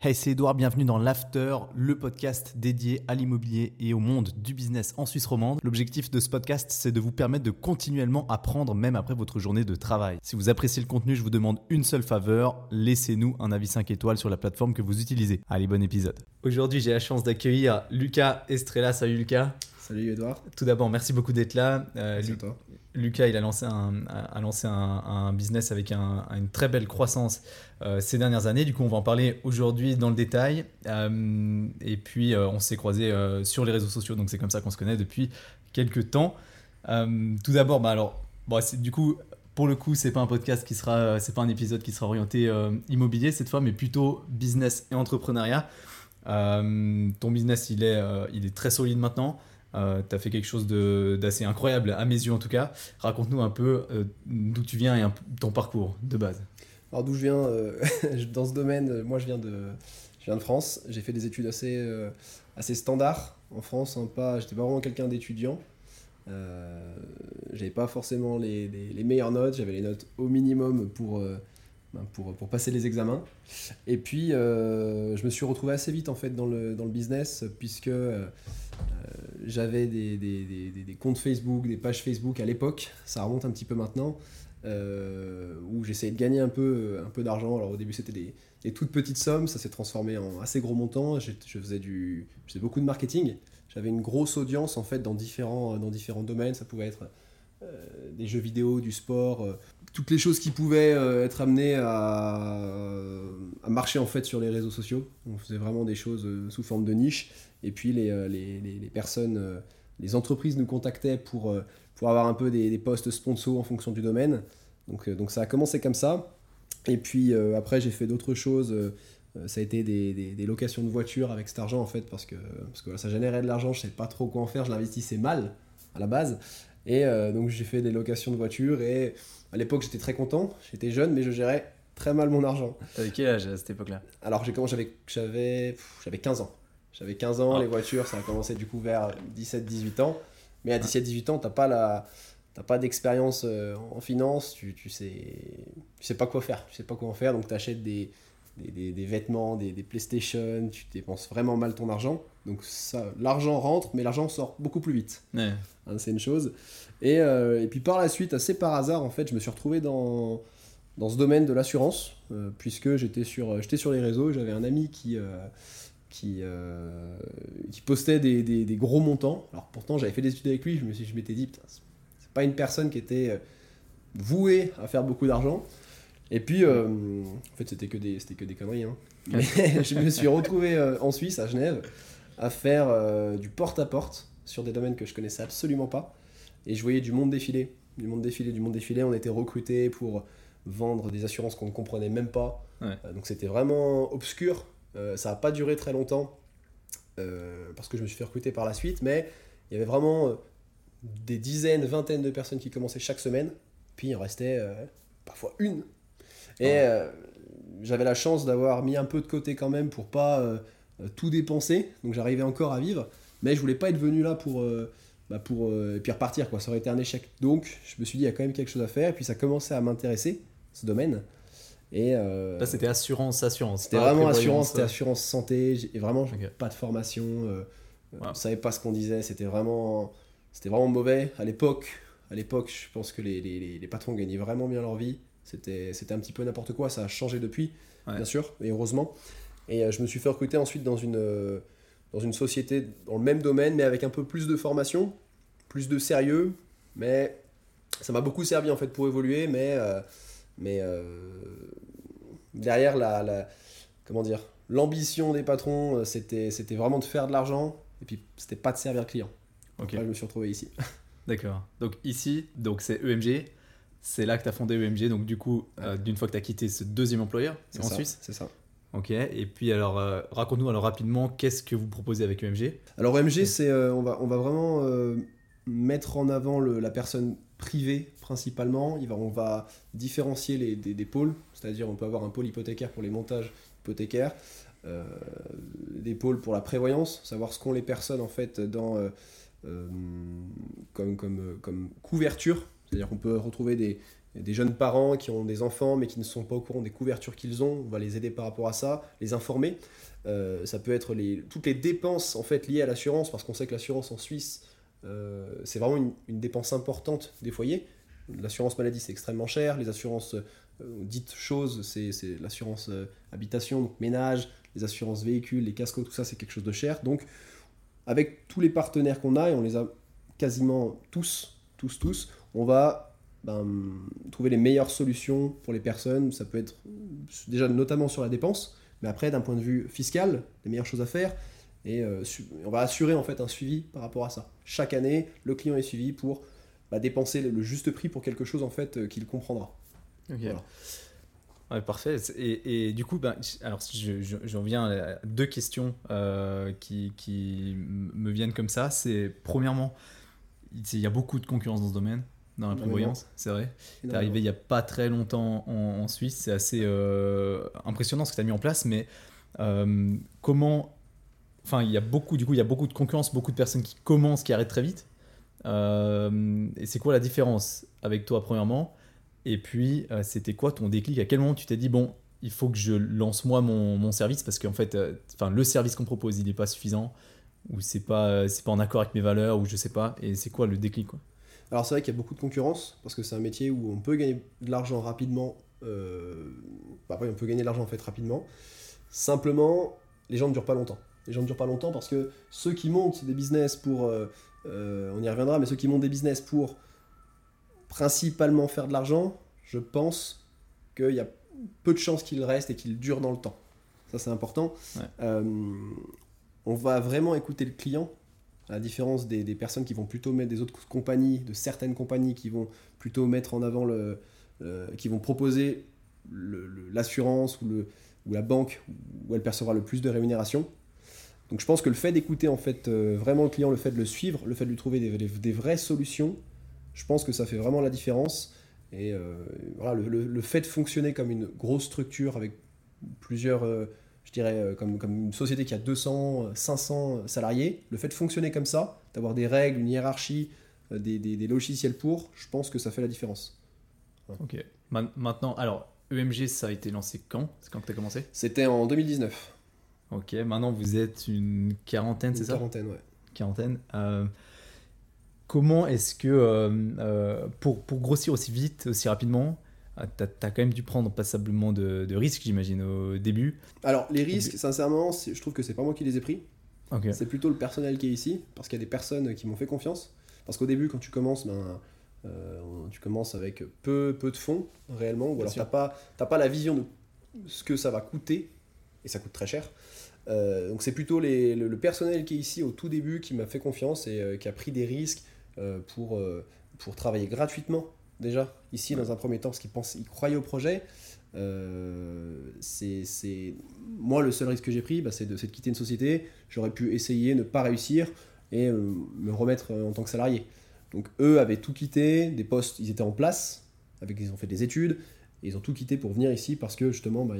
Hey, c'est Edouard, bienvenue dans l'After, le podcast dédié à l'immobilier et au monde du business en Suisse romande. L'objectif de ce podcast, c'est de vous permettre de continuellement apprendre même après votre journée de travail. Si vous appréciez le contenu, je vous demande une seule faveur, laissez-nous un avis 5 étoiles sur la plateforme que vous utilisez. Allez, bon épisode. Aujourd'hui, j'ai la chance d'accueillir Lucas Estrella. Salut Lucas. Salut Edouard. Tout d'abord, merci beaucoup d'être là. Euh, merci à toi. Lucas, il a lancé un, business avec une très belle croissance euh, ces dernières années. Du coup, on va en parler aujourd'hui dans le détail. Euh, et puis, euh, on s'est croisé sur les réseaux sociaux, donc c'est comme ça qu'on se connaît depuis quelques temps. tout d'abord, bah alors, du coup, pour le coup, c'est pas un podcast qui sera, c'est pas un épisode qui sera orienté immobilier cette fois, mais plutôt business et entrepreneuriat. ton business, il est très solide maintenant. Euh, tu as fait quelque chose d'assez incroyable, à mes yeux en tout cas. Raconte-nous un peu euh, d'où tu viens et ton parcours de base. Alors d'où je viens, euh, dans ce domaine, moi je viens de, je viens de France. J'ai fait des études assez, assez standards en France. Hein, j'étais pas vraiment quelqu'un d'étudiant. j'avais pas forcément les, les, les meilleures notes. J'avais les notes au minimum pour, ben, pour, pour, passer les examens. Et puis je me suis retrouvé assez vite en fait dans le, dans le business puisque j'avais des, des, des, comptes Facebook, des pages Facebook à l'époque, ça remonte un petit peu maintenant, euh, où j'essayais de gagner un peu, un peu d'argent. Alors au début c'était des, toutes petites sommes, ça s'est transformé en assez gros montants. Je, faisais, du, je faisais beaucoup de marketing. J'avais une grosse audience en fait dans différents, dans différents domaines. Ça pouvait être euh, des jeux vidéo, du sport, euh, toutes les choses qui pouvaient être amenées à, marcher en fait sur les réseaux sociaux. On faisait vraiment des choses sous forme de niche. Et puis les, euh, les, les, personnes, euh, les entreprises nous contactaient pour, euh, pour avoir un peu des, des postes sponsors en fonction du domaine. Donc, donc ça a commencé comme ça. Et puis après, j'ai fait d'autres choses. ça a été des, des, locations de voitures avec cet argent en fait, parce que, parce que ça générait de l'argent, je ne savais pas trop quoi en faire, je l'investissais mal à la base. Et donc j'ai fait des locations de voitures et à l'époque j'étais très content, j'étais jeune mais je gérais très mal mon argent. T'avais quel âge à cette époque-là? Alors j'ai j'avais, j'avais, j'avais 15 ans. J'avais 15 ans, ah. les voitures, ça a commencé du coup vers 17-18 ans. Mais à 17-18 ans, t'as pas la... pas d'expérience euh, en finance, tu, tu, sais, tu sais pas quoi faire, tu sais pas quoi en faire, donc tu achètes des, des, des, vêtements, des, des, PlayStation, tu dépenses vraiment mal ton argent. Donc ça, l'argent rentre, mais l'argent sort beaucoup plus vite. Hein, c'est une chose. Et, euh, et, puis par la suite, assez par hasard, en fait, je me suis retrouvé dans, dans ce domaine de l'assurance, euh, puisque j'étais sur, j'étais sur les réseaux, j'avais un ami qui qui, euh, qui postait des, des, gros montants. Alors pourtant, j'avais fait des études avec lui, je me suis, je m'étais dit, c'est pas une personne qui était euh, vouée à faire beaucoup d'argent. Et puis, euh, en fait, c'était que des, que des conneries. Hein. Mais je me suis retrouvé en Suisse, à Genève, à faire du porte-à-porte sur des domaines que je connaissais absolument pas. Et je voyais du monde défiler, du monde défiler, du monde défiler. On était recrutés pour vendre des assurances qu'on ne comprenait même pas. donc c'était vraiment obscur euh, ça n'a pas duré très longtemps euh, parce que je me suis fait recruter par la suite, mais il y avait vraiment euh, des dizaines, vingtaines de personnes qui commençaient chaque semaine, puis il en restait parfois une. Et j'avais la chance d'avoir mis un peu de côté quand même pour pas tout dépenser, donc j'arrivais encore à vivre, mais je voulais pas être venu là pour, bah pour et puis repartir, quoi. ça aurait été un échec. Donc je me suis dit, il y a quand même quelque chose à faire, et puis ça commençait à m'intéresser, ce domaine. Et euh, Là, c'était assurance, assurance. C'était vraiment assurance, c'était assurance santé. Et vraiment, pas de formation. Euh, ne savait pas ce qu'on disait. C'était vraiment, c'était vraiment mauvais. À l'époque, à l'époque, je pense que les, les, les, patrons gagnaient vraiment bien leur vie. C'était, un petit peu n'importe quoi. Ça a changé depuis, bien sûr, et heureusement. Et euh, je me suis fait recruter ensuite dans une, euh, dans une société dans le même domaine, mais avec un peu plus de formation, plus de sérieux. Mais ça m'a beaucoup servi en fait pour évoluer, mais mais euh, derrière, la, comment dire, l'ambition des patrons, c'était, c'était vraiment de faire de l'argent et puis c'était pas de servir le client. Donc là, je me suis retrouvé ici. D'accord. Donc ici, donc c'est EMG. C'est là que tu as fondé EMG. Donc du coup, euh, d'une fois que tu as quitté ce deuxième employeur, c'est en Suisse C'est ça. Ok. Et puis alors, raconte-nous alors rapidement, qu'est-ce que vous proposez avec EMG Alors EMG, c'est, on, va, on va vraiment mettre en avant le, la personne privée principalement. Il va, on va différencier les, des, pôles, c'est-à-dire on peut avoir un pôle hypothécaire pour les montages hypothécaires, euh, des pôles pour la prévoyance, savoir ce qu'ont les personnes en fait dans, euh, euh, comme, comme, comme couverture, c'est-à-dire qu'on peut retrouver des, des jeunes parents qui ont des enfants mais qui ne sont pas au courant des couvertures qu'ils ont. On va les aider par rapport à ça, les informer. Euh, ça peut être les, toutes les dépenses en fait liées à l'assurance, parce qu'on sait que l'assurance en Suisse, euh, c'est vraiment une, dépense importante des foyers. L'assurance maladie, c'est extrêmement cher. Les assurances euh, dites choses, c'est l'assurance habitation, donc ménage, les assurances véhicules, les casques, tout ça, c'est quelque chose de cher. Donc, avec tous les partenaires qu'on a, et on les a quasiment tous, tous, tous, on va ben, trouver les meilleures solutions pour les personnes. Ça peut être déjà notamment sur la dépense, mais après, d'un point de vue fiscal, les meilleures choses à faire. Et euh, on va assurer en fait un suivi par rapport à ça. Chaque année, le client est suivi pour bah, dépenser le, juste prix pour quelque chose en fait euh, qu'il comprendra. Ok. Ouais, parfait. Et, du coup, ben, alors je, je, reviens à deux questions euh, qui, qui, me viennent comme ça. C'est premièrement, il y a beaucoup de concurrence dans ce domaine dans la prévoyance, c'est vrai. Tu es arrivé il n'y a pas très longtemps en, Suisse, c'est assez euh, impressionnant ce que tu as mis en place, mais euh, comment. Enfin, il y a beaucoup, du coup, il y a beaucoup de concurrence, beaucoup de personnes qui commencent, qui arrêtent très vite. Euh, et c'est quoi la différence avec toi, premièrement? Et puis, c'était quoi ton déclic? À quel moment tu t'es dit, bon, il faut que je lance moi mon, mon service? Parce qu'en fait, enfin, le service qu'on propose, il n'est pas suffisant ou c'est pas, c'est pas en accord avec mes valeurs ou je sais pas. Et c'est quoi le déclic quoi? Alors c'est vrai qu'il y a beaucoup de concurrence, parce que c'est un métier où on peut gagner de l'argent rapidement. Euh... Bah, on peut gagner de l'argent en fait rapidement. Simplement, les gens ne durent pas longtemps. Les gens ne durent pas longtemps parce que ceux qui montent des business pour... Euh, euh, on y reviendra, mais ceux qui montent des business pour principalement faire de l'argent, je pense qu'il y a peu de chances qu'ils restent et qu'ils durent dans le temps. Ça c'est important. Euh, on va vraiment écouter le client à la différence des, personnes qui vont plutôt mettre des autres compagnies, de certaines compagnies qui vont plutôt mettre en avant le, qui vont proposer l'assurance ou, ou la banque où elle percevra le plus de rémunération. Donc je pense que le fait d'écouter en fait euh, vraiment le client, le fait de le suivre, le fait de lui trouver des, des vraies solutions, je pense que ça fait vraiment la différence. Et euh, voilà, le, fait de fonctionner comme une grosse structure avec plusieurs euh, je dirais, euh, comme, comme une société qui a 200, 500 euh, salariés, le fait de fonctionner comme ça, d'avoir des règles, une hiérarchie, euh, des, des, logiciels pour, je pense que ça fait la différence. Ok. Maintenant, alors, EMG, ça a été lancé quand? C'est quand que tu as commencé? C'était en 2019. Ok, maintenant vous êtes une quarantaine, c'est ça? Quarantaine, ouais. Quarantaine. comment est-ce que, pour, pour grossir aussi vite, aussi rapidement, ah, tu as, quand même dû prendre passablement de, risques, j'imagine, au début. Alors, les risques, sincèrement, je trouve que c'est pas moi qui les ai pris. C'est plutôt le personnel qui est ici, parce qu'il y a des personnes qui m'ont fait confiance. Parce qu'au début, quand tu commences, ben, euh, tu commences avec peu, peu de fonds, réellement, ou alors tu n'as pas, pas la vision de ce que ça va coûter, et ça coûte très cher. Euh, donc c'est plutôt les, le, personnel qui est ici au tout début qui m'a fait confiance et euh, qui a pris des risques pour, pour travailler gratuitement déjà, ici, dans un premier temps, parce qu'ils pensent, ils croyaient au projet. Euh, c'est moi le seul risque que j'ai pris bah, c'est de, de, quitter une société j'aurais pu essayer ne pas réussir et euh, me remettre en tant que salarié donc eux avaient tout quitté des postes ils étaient en place avec ils ont fait des études ils ont tout quitté pour venir ici parce que justement, bah,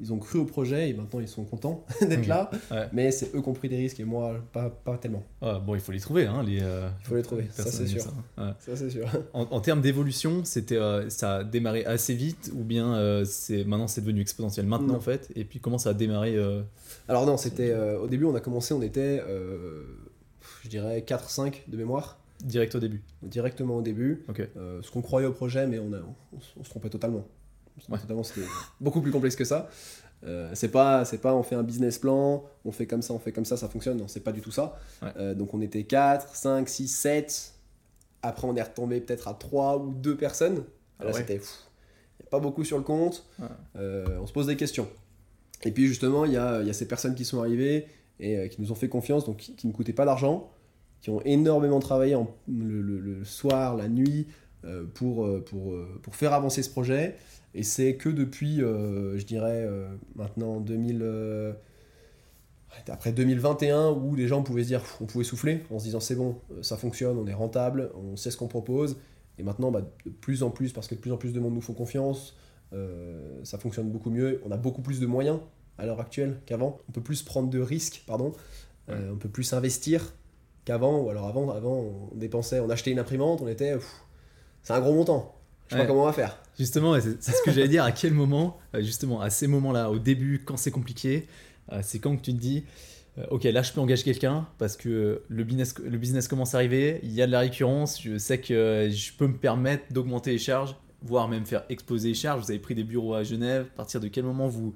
ils, ont cru au projet et maintenant ils sont contents d'être là. Mais c'est eux qui ont pris des risques et moi, pas, pas tellement. Ah, bon, il faut les trouver. Hein, les, euh, il faut les trouver, ça c'est sûr. Ça, c'est sûr. En, termes d'évolution, c'était, euh, ça a démarré assez vite ou bien euh, c'est, maintenant c'est devenu exponentiel maintenant en fait? Et puis comment ça a démarré Alors non, c'était au début, on a commencé, on était, je dirais, 4-5 de mémoire. Direct au début? Directement au début. Ok. ce qu'on croyait au projet, mais on, a, on se trompait totalement. C'était beaucoup plus complexe que ça. Euh, c'est pas, c'est pas on fait un business plan, on fait comme ça, on fait comme ça, ça fonctionne. Non, c'est pas du tout ça. Euh, donc on était 4, 5, 6, 7. Après, on est retombé peut-être à 3 ou 2 personnes. Ah Là, c'était pas beaucoup sur le compte. Euh, on se pose des questions. Et puis justement, il y a, y a, ces personnes qui sont arrivées et qui nous ont fait confiance, donc qui, ne coûtaient pas d'argent, qui ont énormément travaillé en, le, le, soir, la nuit, pour, pour, pour faire avancer ce projet. Et c'est que depuis, euh, je dirais, euh, maintenant 2000, euh, après 2021, où les gens pouvaient se dire, on pouvait souffler en se disant c'est bon, ça fonctionne, on est rentable, on sait ce qu'on propose. Et maintenant, bah, de plus en plus, parce que de plus en plus de monde nous font confiance, ça fonctionne beaucoup mieux. On a beaucoup plus de moyens à l'heure actuelle qu'avant. On peut plus prendre de risques, pardon. on peut plus investir qu'avant. Ou alors avant, avant, on dépensait, on achetait une imprimante, on était, c'est un gros montant sais pas comment on va faire. Justement, c'est ce que j'allais dire. À quel moment, euh, justement, à ces moments-là, au début, quand c'est compliqué, euh, c'est quand que tu te dis, euh, ok, là je peux engager quelqu'un parce que le business, le business commence à arriver, il y a de la récurrence, je sais que je peux me permettre d'augmenter les charges, voire même faire exploser les charges. Vous avez pris des bureaux à Genève. À partir de quel moment vous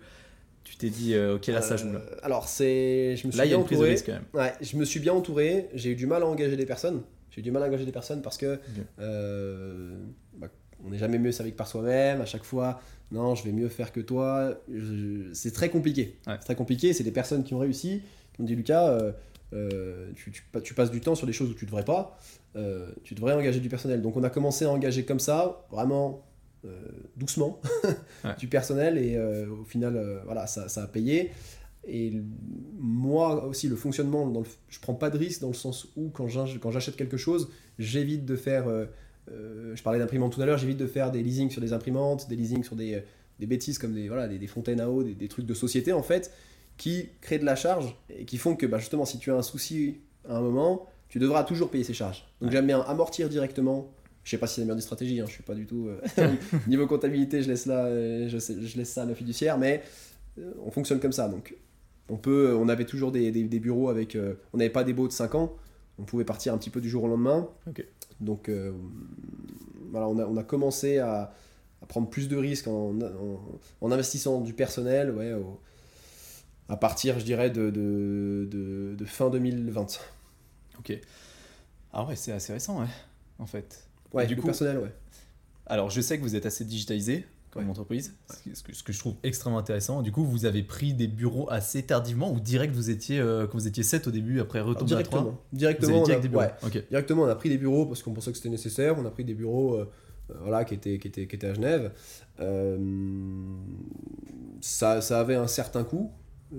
tu t'es dit, ok, là ça joue là Alors, c'est. Je me suis Là, il y a bien une prise de entouré. risque quand même. Ouais, je me suis bien entouré. J'ai eu du mal à engager des personnes. J'ai eu du mal à engager des personnes parce que euh, bah, on n'est jamais mieux servi que par soi-même. À chaque fois, non, je vais mieux faire que toi. C'est très compliqué. Ouais. C'est très compliqué. C'est des personnes qui ont réussi. Qui m'ont dit Lucas, euh, euh, tu, tu- tu passes du temps sur des choses où tu devrais pas. Euh, tu devrais engager du personnel. Donc on a commencé à engager comme ça, vraiment doucement, Ouais. du personnel et au final, voilà, ça, ça a payé. Et moi aussi, le fonctionnement, dans le, je prends pas de risque dans le sens où quand j'achète quelque chose, j'évite de faire. Euh, je parlais d'imprimantes tout à l'heure, j'évite de faire des leasings sur des imprimantes, des leasings sur des, euh, des bêtises comme des, voilà, des, des fontaines à eau, des, des trucs de société en fait, qui créent de la charge et qui font que bah, justement, si tu as un souci à un moment, tu devras toujours payer ces charges. Donc j'aime bien amortir directement. Je sais pas si c'est la meilleure des stratégies, hein, je suis pas du tout. euh, niveau comptabilité, je laisse, là, euh, je, sais- je laisse ça à la fiduciaire, mais euh, on fonctionne comme ça. Donc on peut, on avait toujours des, des- bureaux avec. on n'avait pas des baux de 5 ans, on pouvait partir un petit peu du jour au lendemain. Donc euh, voilà, on a, on a commencé à, à prendre plus de risques en, en- en investissant du personnel ouais, au- à partir, je dirais, de, de, de- de fin 2020. Ok. Ah ouais, c'est assez récent, ouais, en fait. Ouais, Et du du coup- personnel, ouais. Alors, je sais que vous êtes assez digitalisé comme Ouais. entreprise, ce que- ce que, ce que je trouve extrêmement intéressant. Du coup, vous avez pris des bureaux assez tardivement ou direct vous étiez, euh, quand vous étiez 7 au début, après retomber à 3 directement. Directement, on a- ouais. Directement, on pris des bureaux parce qu'on pensait que c'était nécessaire. On a pris des bureaux euh, euh, voilà, qui, étaient, qui, étaient, qui étaient à Genève. Euh, ça, ça avait un certain coût.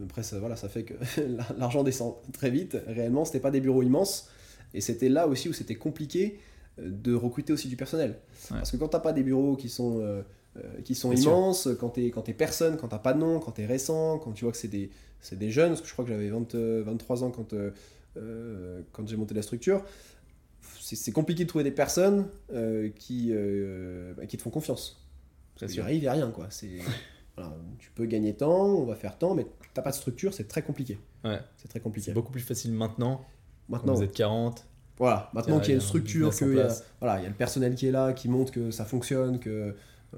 Après, ça, voilà, ça fait que l'argent descend très vite. Réellement, c'était pas des bureaux immenses. Et c'était là aussi où c'était compliqué de recruter aussi du personnel. Parce que quand t'as pas des bureaux qui sont, euh, euh, qui sont Bien sûr. immenses, quand t'es quand t'es personne, quand t'as pas de nom, quand t'es récent, quand tu vois que c'est des, c'est des jeunes, parce que je crois que j'avais 20, euh, 23 ans quand, euh, euh, quand j'ai monté la structure, c'est c'est compliqué de trouver des personnes euh, qui, euh, bah, qui te font confiance. Parce qu'il arrive, il n'y a rien. Quoi. C'est, voilà, tu peux gagner temps, on va faire temps, mais t'as pas de structure, c'est très compliqué. Ouais. C'est très compliqué. C'est beaucoup plus facile maintenant, quand Maintenant, vous êtes 40. voilà, maintenant qu'il y a une un structure, qu'il y a, place. voilà, il y a le personnel qui est là, qui montre que ça fonctionne, que euh,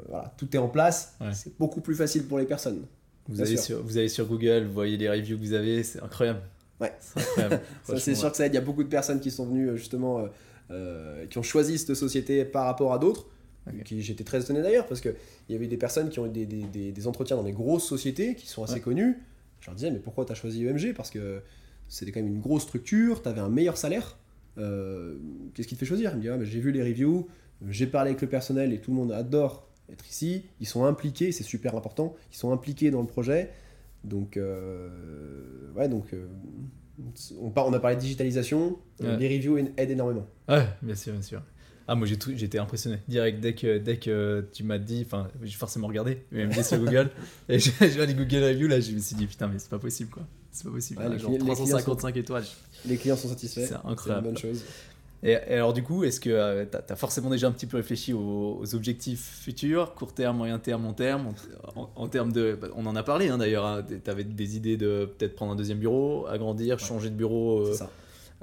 voilà, tout est en place, Ouais. c'est beaucoup plus facile pour les personnes. Vous allez, sur, vous allez sur Google, vous voyez les reviews que vous avez, c'est incroyable. Ouais. C'est incroyable. C'est sûr que ça aide. Il y a beaucoup de personnes qui sont venues euh, justement, euh, euh, qui ont choisi cette société par rapport à d'autres. Ok. Qui j'étais très étonné d'ailleurs parce que il y avait des personnes qui ont eu des, des- des- des entretiens dans des grosses sociétés qui sont assez Ouais. connues. Je leur disais mais pourquoi tu as choisi EMG Parce que c'était quand même une grosse structure, tu avais un meilleur salaire. Euh, Qu'est-ce qui te fait choisir? Il me dit ah, j'ai vu les reviews, j'ai parlé avec le personnel et tout le monde adore être ici. Ils sont impliqués, c'est super important. Ils sont impliqués dans le projet. Donc euh, ouais donc euh, on, par- on a parlé de digitalisation. euh, Ouais. Les reviews aident énormément. Ouais, bien sûr, bien sûr. Ah, moi j'ai tout- j'étais impressionné. Direct, dès que, dès que tu m'as dit, enfin, j'ai forcément regardé, UMG sur Google, et j'ai les Google Reviews, là, je me suis dit, putain, mais c'est pas possible, quoi. C'est pas possible. Ouais, Là, les genre cli- les clients 355 étoiles. Les clients sont satisfaits. C'est C'est une incroyable. bonne chose. Et, et alors, du coup, est-ce que tu as, forcément déjà un petit peu réfléchi aux, aux objectifs futurs, court terme, moyen terme, long terme En, en- en termes de. bah, On en a parlé hein, d'ailleurs, hein, tu avais des idées de peut-être prendre un deuxième bureau, agrandir, changer de bureau. euh, C'est ça.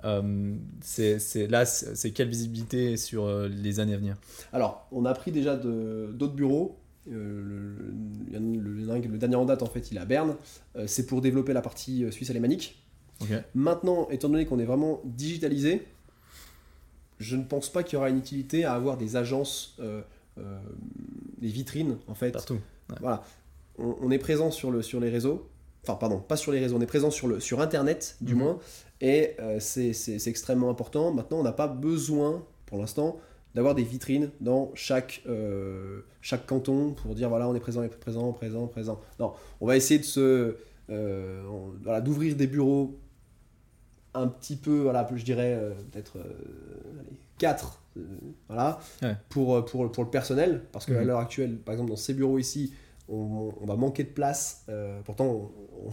euh, c'est là, c'est quelle visibilité sur euh, les années à venir? Alors, on a pris déjà d'autres bureaux. Euh, le, dernier en date, en fait, il est à Berne. Euh, c'est pour développer la partie euh, suisse alémanique. Ok. Maintenant, étant donné qu'on est vraiment digitalisé, je ne pense pas qu'il y aura une utilité à avoir des agences, euh, euh, des vitrines, en fait. Partout. Voilà. On, on est présent sur, le, sur les réseaux. Enfin, pardon, pas sur les réseaux, on est présent sur, le, sur Internet, du Mhm. moins. Et euh, c'est extrêmement important. Maintenant, on n'a pas besoin, pour l'instant, d'avoir des vitrines dans chaque, euh, chaque canton pour dire voilà, on est présent, on est présent, présent, présent. Non, on va essayer de se. euh, on- voilà, d'ouvrir des bureaux un petit peu, voilà, je dirais euh, peut-être 4, voilà, Ouais. pour, euh, pour, pour le personnel, parce qu'à Mhm. l'heure actuelle, par exemple, dans ces bureaux ici, on, on va manquer de place. euh, pourtant,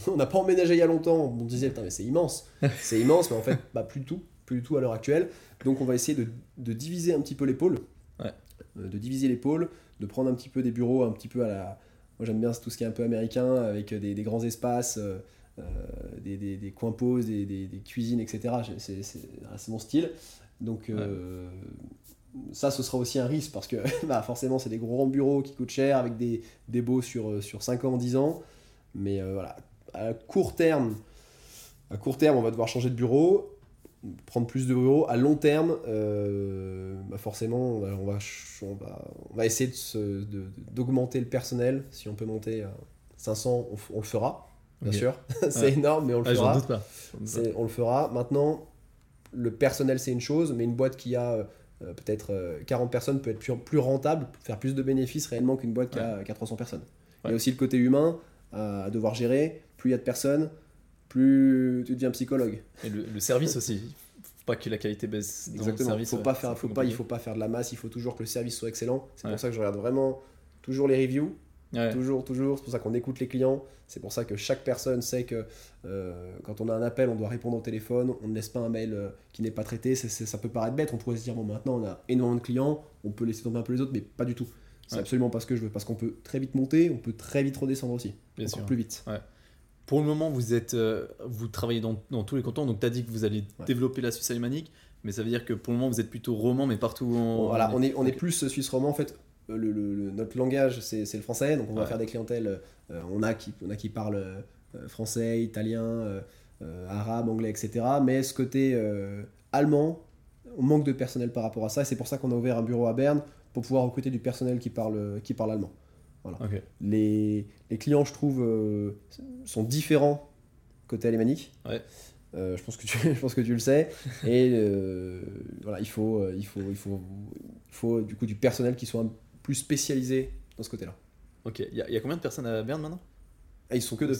on- n'a pas emménagé il y a longtemps. On disait, putain, mais c'est immense. c'est immense, mais en fait, bah, plus du tout. Plus du tout à l'heure actuelle. Donc, on va essayer de, de diviser un petit peu les pôles. Ouais. de diviser les pôles, de prendre un petit peu des bureaux un petit peu à la. Moi j'aime bien tout ce qui est un peu américain, avec des, des grands espaces, des, des, des, coins des, des, cuisines, etc. C'est mon style. Donc ça, ce sera aussi un risque parce que bah, forcément, c'est des gros bureaux qui coûtent cher avec des, baux sur, sur 5 ans, 10 ans. Mais voilà, à court terme, à court terme, on va devoir changer de bureau prendre plus de bureaux. À long terme, euh, bah forcément, on va, on, va, on, va, essayer d'augmenter le personnel. Si on peut monter à 500, on, le fera, bien sûr. c'est énorme, mais on le ah, fera. Doute pas. On le fera. Maintenant, le personnel, c'est une chose, mais une boîte qui a euh, peut-être 40 euh, personnes peut être plus, plus, rentable, faire plus de bénéfices réellement qu'une boîte qui, a, 300 personnes. Il y a aussi le côté humain à devoir gérer. Plus il y a de personnes, plus tu deviens psychologue. Et le, service aussi. Faut pas que la qualité baisse dans le service. Faut pas faire, faut pas, il faut pas faire de la masse. Il faut toujours que le service soit excellent. C'est pour ça que je regarde vraiment toujours les reviews. Toujours, toujours. C'est pour ça qu'on écoute les clients. C'est pour ça que chaque personne sait que euh, quand on a un appel, on doit répondre au téléphone. On ne laisse pas un mail euh, qui n'est pas traité. ça peut paraître bête. On pourrait se dire, bon, maintenant, on a énormément de clients. On peut laisser tomber un peu les autres, mais pas du tout. C'est absolument pas ce que je veux. Parce qu'on peut très vite monter, on peut très vite redescendre aussi. Bien sûr. plus vite. Pour le moment, vous, êtes, euh, vous travaillez dans, dans, tous les cantons, donc tu as dit que vous allez développer la Suisse alémanique, mais ça veut dire que pour le moment, vous êtes plutôt roman, mais partout en. Voilà, on est, on est plus suisse roman. En fait, le, le, notre langage, c'est le français, donc on va faire des clientèles. Euh, on, a qui, on a qui parlent euh, français, italien, arabe, anglais, etc. Mais ce côté allemand, on manque de personnel par rapport à ça, et c'est pour ça qu'on a ouvert un bureau à Berne pour pouvoir recruter du personnel qui parle, qui parle allemand. Voilà. Les, les, clients, je trouve, euh, sont différents côté alémanique. Ouais. Euh, je, pense que tu, je pense que tu le sais. Et euh, voilà, il faut, il, faut, il, faut, il faut du coup du personnel qui soit plus spécialisé dans ce côté-là. Ok, il y, y, a combien de personnes à Berne maintenant? Ah, Ils sont que deux.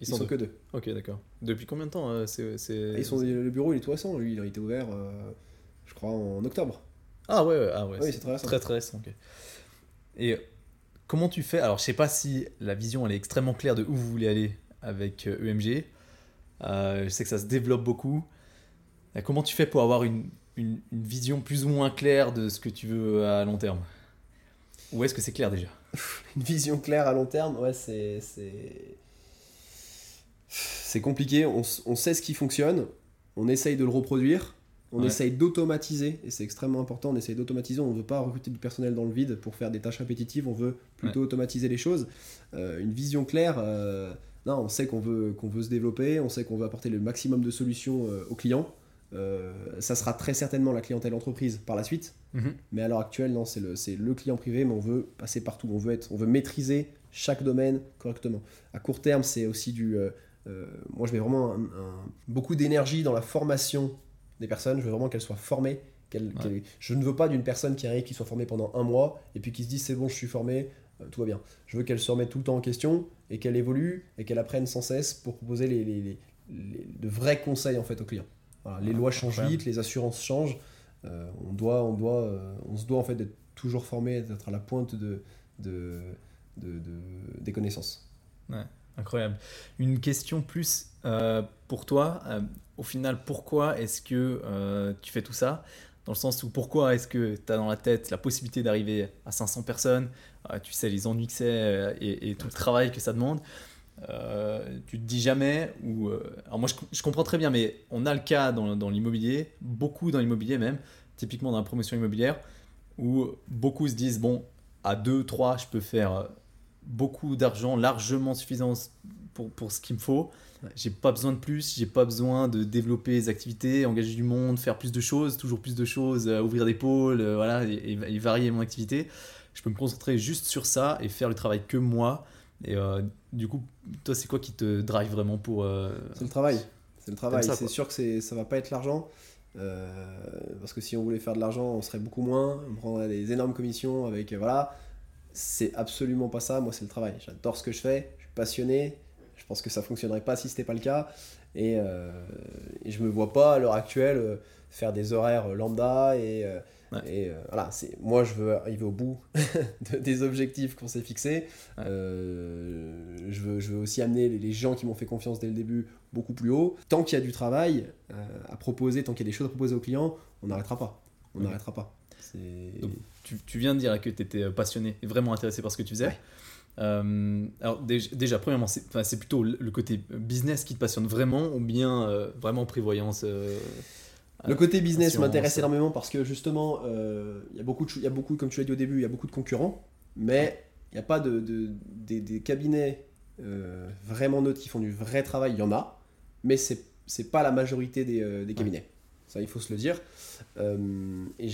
Ils, sont, que deux. Ok, d'accord. Depuis combien de temps c'est, ah, ils sont, Le bureau, il est tout récent. Lui, il a été ouvert, je crois, en octobre. Ah ouais, ah ouais. oui, c'est très récent. Très, très récent. Et Comment tu fais? Alors, je sais pas si la vision elle est extrêmement claire de où vous voulez aller avec EMG. Euh, e euh, je sais que ça se développe beaucoup. Euh, comment tu fais pour avoir une, une, vision plus ou moins claire de ce que tu veux à long terme? Ou est-ce que c'est clair déjà? Une vision claire à long terme, ouais, c'est. C'est compliqué. On, on, sait ce qui fonctionne, on essaye de le reproduire. On essaye d'automatiser, et c'est extrêmement important, on essaye d'automatiser, on ne veut pas recruter du personnel dans le vide pour faire des tâches répétitives, on veut plutôt automatiser les choses. Euh, une vision claire, euh, non, on sait qu'on veut, qu'on veut se développer, on sait qu'on veut apporter le maximum de solutions euh, aux clients. Ça sera très certainement la clientèle entreprise par la suite, mhm. mais à l'heure actuelle, non, c'est le, le client privé, mais on veut passer partout, on veut, être, on veut maîtriser chaque domaine correctement. À court terme, c'est aussi du... moi, je mets vraiment beaucoup d'énergie dans la formation des personnes, je veux vraiment qu'elles soient formées. je ne veux pas d'une personne qui arrive, qui soit formée pendant un mois, et puis qui se dit c'est bon, je suis formé, euh, tout va bien. Je veux qu'elle se remette tout le temps en question, et qu'elle évolue, et qu'elle apprenne sans cesse pour proposer les, les, de vrais conseils en fait aux clients. Les lois changent vite, les assurances changent. Euh, on, doit, on, doit, euh, on se doit en fait d'être toujours formé, d'être à la pointe de, de, de, des connaissances. Ouais, incroyable. Une question plus pour toi au final, pourquoi est-ce que euh, tu fais tout ça? Dans le sens où pourquoi est-ce que tu as dans la tête la possibilité d'arriver à 500 personnes? Euh, Tu sais les ennuis que c'est euh, et, tout le travail que ça demande. Tu te dis jamais ou alors moi je, comprends très bien mais on a le cas dans, dans l'immobilier beaucoup dans l'immobilier même typiquement dans la promotion immobilière où beaucoup se disent bon à 2 3 je peux faire beaucoup d'argent largement suffisant pour, pour ce qu'il me faut j'ai pas besoin de plus, j'ai pas besoin de développer des activités, engager du monde, faire plus de choses, toujours plus de choses, euh, ouvrir des pôles, euh, voilà, et, varier mon activité. Je peux me concentrer juste sur ça et faire le travail que moi. Et euh, du coup, toi, c'est quoi qui te drive vraiment pour. C'est le travail. C'est le travail. C'est sûr que ça va pas être l'argent. parce que si on voulait faire de l'argent, on serait beaucoup moins. On prendrait des énormes commissions avec. voilà. C'est absolument pas ça. Moi, c'est le travail. J'adore ce que je fais. Je suis passionné je pense que ça fonctionnerait pas si c'était pas le cas. Et, euh, et, je me vois pas à l'heure actuelle euh, faire des horaires lambda et, euh, et voilà, c'est moi je veux arriver au bout des objectifs qu'on s'est fixés. je, veux, je veux aussi amener les, gens qui m'ont fait confiance dès le début beaucoup plus haut. Tant qu'il y a du travail à proposer, tant qu'il y a des choses à proposer aux clients, on n'arrêtera pas. On n'arrêtera pas. Donc, tu, tu, viens de dire que tu étais passionné et vraiment intéressé par ce que tu faisais. Euh, alors déjà, premièrement, c'est plutôt le côté business qui te passionne vraiment ou bien euh, vraiment prévoyance euh, Le côté business m'intéresse énormément parce que justement, il y, a beaucoup y a beaucoup, comme tu l'as dit au début, il y a beaucoup de concurrents, mais il n'y a pas de, des, cabinets vraiment neutres qui font du vrai travail, il y en a, mais c'est pas la majorité des, cabinets. Ça, il faut se le dire. Euh, et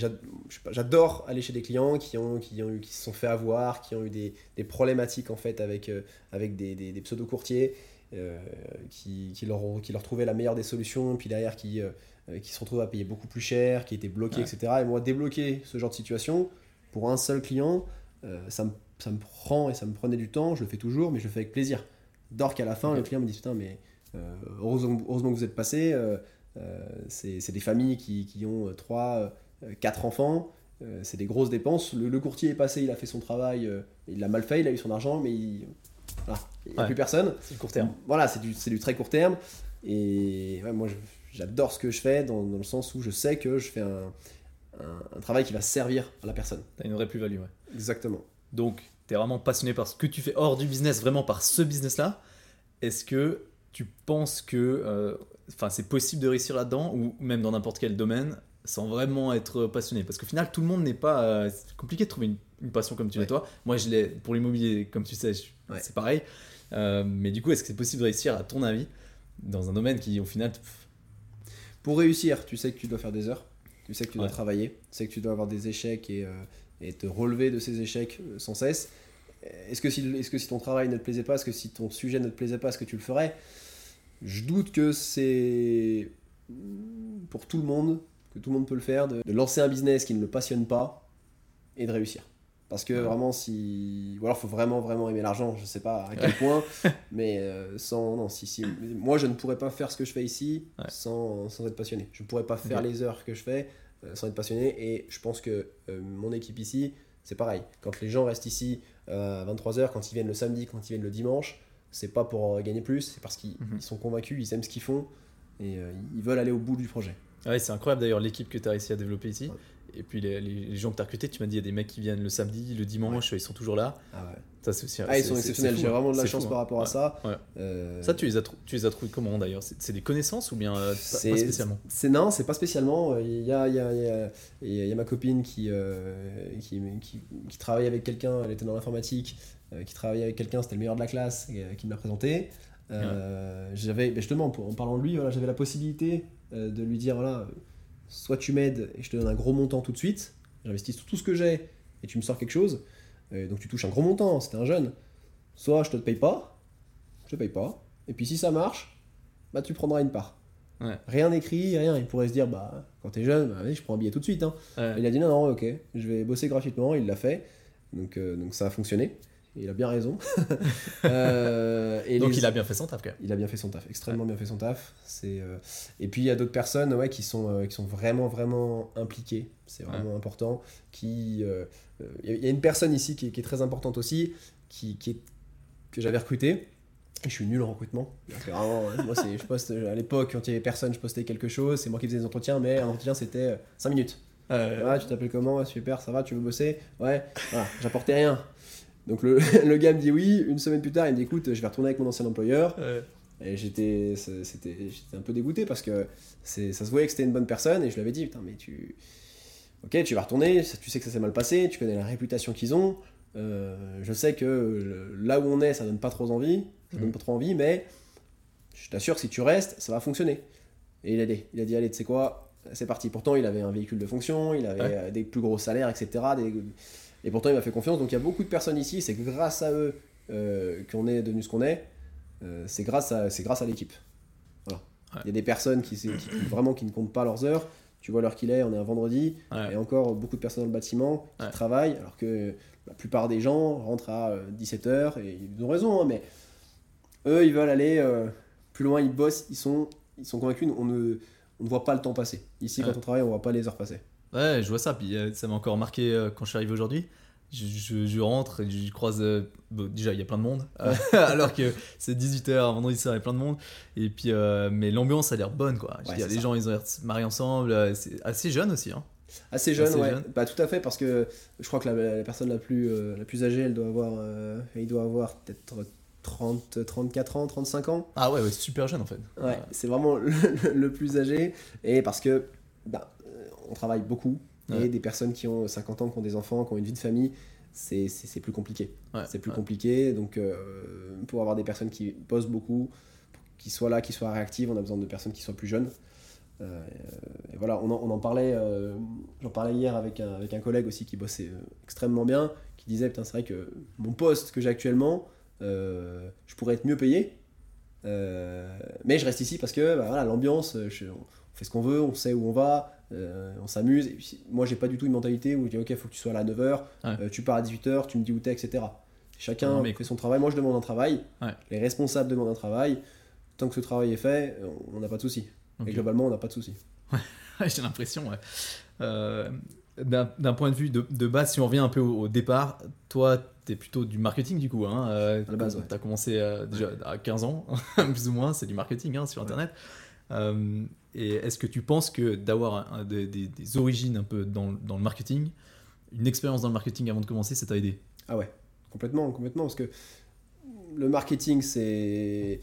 j'adore aller chez des clients qui, ont, qui, ont eu, qui se sont fait avoir, qui ont eu des, des problématiques en fait avec, euh, avec des, des, pseudo-courtiers euh, qui, qui, leur, qui leur trouvaient la meilleure des solutions, puis derrière qui, qui se retrouvent à payer beaucoup plus cher, qui étaient bloqués, etc. Et moi, débloquer ce genre de situation pour un seul client, ça, me, ça me prend et ça me prenait du temps, je le fais toujours, mais je le fais avec plaisir. D'or qu'à la fin, le client me dit Putain, mais heureusement, heureusement, que vous êtes passé. Euh, c'est des familles qui, qui ont 3, euh, 4 euh, enfants. c'est des grosses dépenses. Le, courtier est passé, il a fait son travail, il l'a mal fait, il a eu son argent, mais il n'y a plus personne. C'est du court terme. Voilà, c'est du, du, très court terme. Et moi, j'adore ce que je fais dans, dans, le sens où je sais que je fais un, un, travail qui va servir à la personne. Tu as une vraie plus-value, ouais. Exactement. Donc, tu es vraiment passionné par ce que tu fais hors du business, vraiment par ce business-là. Est-ce que tu penses que enfin, c'est possible de réussir là-dedans, ou même dans n'importe quel domaine, sans vraiment être passionné? Parce qu'au final, tout le monde n'est pas. Euh, c'est compliqué de trouver une, passion comme tu l'as toi. Moi, je l'ai pour l'immobilier, comme tu sais, c'est pareil. Euh, mais du coup, est-ce que c'est possible de réussir, à ton avis, dans un domaine qui, au final. Pour réussir, tu sais que tu dois faire des heures, tu sais que tu dois travailler, tu sais que tu dois avoir des échecs et, euh, et te relever de ces échecs sans cesse. Est-ce que, si, est-ce que si ton travail ne te plaisait pas, est-ce que si ton sujet ne te plaisait pas, est-ce que tu le ferais? Je doute que c'est pour tout le monde, que tout le monde peut le faire, de, lancer un business qui ne le passionne pas et de réussir. Parce que vraiment, si. Ou alors, il faut vraiment, vraiment aimer l'argent, je sais pas à quel point, mais euh, sans. Non, si, si. Moi, je ne pourrais pas faire ce que je fais ici sans, sans, être passionné. Je ne pourrais pas faire les heures que je fais euh, sans être passionné, et je pense que euh, mon équipe ici, c'est pareil. Quand les gens restent ici à 23h, quand ils viennent le samedi, quand ils viennent le dimanche, c'est pas pour gagner plus, c'est parce qu'ils mhm. sont convaincus, ils aiment ce qu'ils font et ils veulent aller au bout du projet. Ouais, c'est incroyable d'ailleurs l'équipe que tu as réussi à développer ici. Et puis les, les, gens que tu as recrutés, tu m'as dit, il y a des mecs qui viennent le samedi, le dimanche, ils sont toujours là. Ah ouais. Ça, c'est aussi, ah, ils sont exceptionnels, j'ai vraiment de la chance par rapport à ça. Euh, ça, tu les, as tu les as trouvés comment d'ailleurs? C'est des connaissances ou bien pas, spécialement? Non, c'est pas spécialement. Il y a, il y, a, il y a, ma copine qui, qui, qui, qui, travaille avec quelqu'un, elle était dans l'informatique, euh, qui travaillait avec quelqu'un, c'était le meilleur de la classe, et, euh, qui me l'a présenté. Euh, j'avais ben, justement en parlant de lui voilà, j'avais la possibilité de lui dire voilà soit tu m'aides et je te donne un gros montant tout de suite j'investis tout ce que j'ai et tu me sors quelque chose donc tu touches un gros montant c'était un jeune. Soit je te paye pas je te paye pas et puis si ça marche bah tu prendras une part. Rien écrit rien il pourrait se dire bah quand t'es jeune bah, je prends un billet tout de suite hein. il a dit non non ok je vais bosser gratuitement il l'a fait donc, donc ça a fonctionné il a bien raison. Euh, et Donc il a bien fait son taf quand même. Il a bien fait son taf, extrêmement bien fait son taf. C'est euh, et puis il y a d'autres personnes ouais, qui, sont, euh, qui sont vraiment vraiment impliquées. C'est vraiment important. Qui il y a une personne ici qui est, très importante aussi, qui, qui est, que j'avais recruté. Et je suis nul en recrutement. Vraiment, moi, je poste à l'époque quand il y avait personne, je postais quelque chose. C'est moi qui faisais les entretiens, mais un entretien c'était 5 minutes. tu t'appelles comment? Super, ça va, tu veux bosser? Ouais, j'apportais rien. Donc le, le, gars me dit oui, une semaine plus tard, il me dit écoute, je vais retourner avec mon ancien employeur. Et j'étais un peu dégoûté parce que ça se voyait que c'était une bonne personne et je lui avais dit putain, mais tu. Ok, tu vas retourner, tu sais que ça s'est mal passé, tu connais la réputation qu'ils ont. Euh, je sais que là où on est, ça donne pas trop envie, ça donne mm. pas trop envie, mais je t'assure si tu restes, ça va fonctionner. Et il a dit, il a dit allez, tu sais quoi, c'est parti. Pourtant, il avait un véhicule de fonction, il avait euh, des plus gros salaires, etc. Des, et pourtant, il m'a fait confiance. Donc, il y a beaucoup de personnes ici. C'est grâce à eux euh, qu'on est devenu ce qu'on est. Euh, c'est grâce à, c'est grâce à l'équipe. Voilà. Il y a des personnes qui, qui, vraiment qui ne comptent pas leurs heures. Tu vois l'heure qu'il est, on est un vendredi. Et encore beaucoup de personnes dans le bâtiment qui travaillent, alors que la plupart des gens rentrent à 17h. Euh, et ils ont raison, hein, mais eux, ils veulent aller plus loin, ils bossent, ils sont, ils sont convaincus. On ne, on ne voit pas le temps passer. Ici, quand on travaille, on ne voit pas les heures passer. Ouais, je vois ça. Puis euh, ça m'a encore marqué euh, quand je suis arrivé aujourd'hui. Je, je, rentre et je croise. Euh, déjà, il y a plein de monde. alors que c'est 18h, vendredi soir, il y a plein de monde. Et puis, mais l'ambiance a l'air bonne, quoi. les gens, ils ont l'air de se marier ensemble. C'est assez jeune aussi. Hein. Assez jeune, Assez ouais. jeune. Bah, tout à fait, parce que je crois que la, la personne la plus, la plus âgée, elle doit avoir, il doit avoir peut-être 30, 34 ans, 35 ans. Ah ouais, ouais, super jeune en fait. Ouais, c'est vraiment le, le plus âgé. Et parce que bah, on travaille beaucoup. Ouais. Et des personnes qui ont 50 ans, qui ont des enfants, qui ont une vie de famille, c'est plus compliqué. Ouais, c'est plus ouais. compliqué. Donc, euh, pour avoir des personnes qui bossent beaucoup, qui soient là, qui soient réactives, on a besoin de personnes qui soient plus jeunes. Euh, et voilà, on en, on en parlait, euh, j'en parlais hier avec un, avec un collègue aussi qui bossait extrêmement bien, qui disait Putain, c'est vrai que mon poste que j'ai actuellement, je pourrais être mieux payé, mais je reste ici parce que bah, l'ambiance, on fait ce qu'on veut, on sait où on va, euh, on s'amuse. Et puis, moi, j'ai pas du tout une mentalité où je dis Ok, faut que tu sois là à 9h, Ouais. tu pars à 18h, tu me dis où t'es, etc. Chacun Non, mais fait son travail. Moi, je demande un travail. Ouais. Les responsables demandent un travail. Tant que ce travail est fait, on n'a pas de souci. Ok. Et globalement, on n'a pas de souci. J'ai l'impression, ouais. Euh, D'un point de vue de, de base, si on revient un peu au, au départ, toi, tu es plutôt du marketing du coup. Hein, euh, À la base, ouais. Tu as commencé euh, déjà à 15 ans, plus ou moins, c'est du marketing hein, sur. Internet. Euh, et est-ce que tu penses que d'avoir des, des- des origines un peu dans, dans le marketing, une expérience dans le marketing avant de commencer, ça t'a aidé? Ah ouais, complètement, complètement. Parce que le marketing, c'est.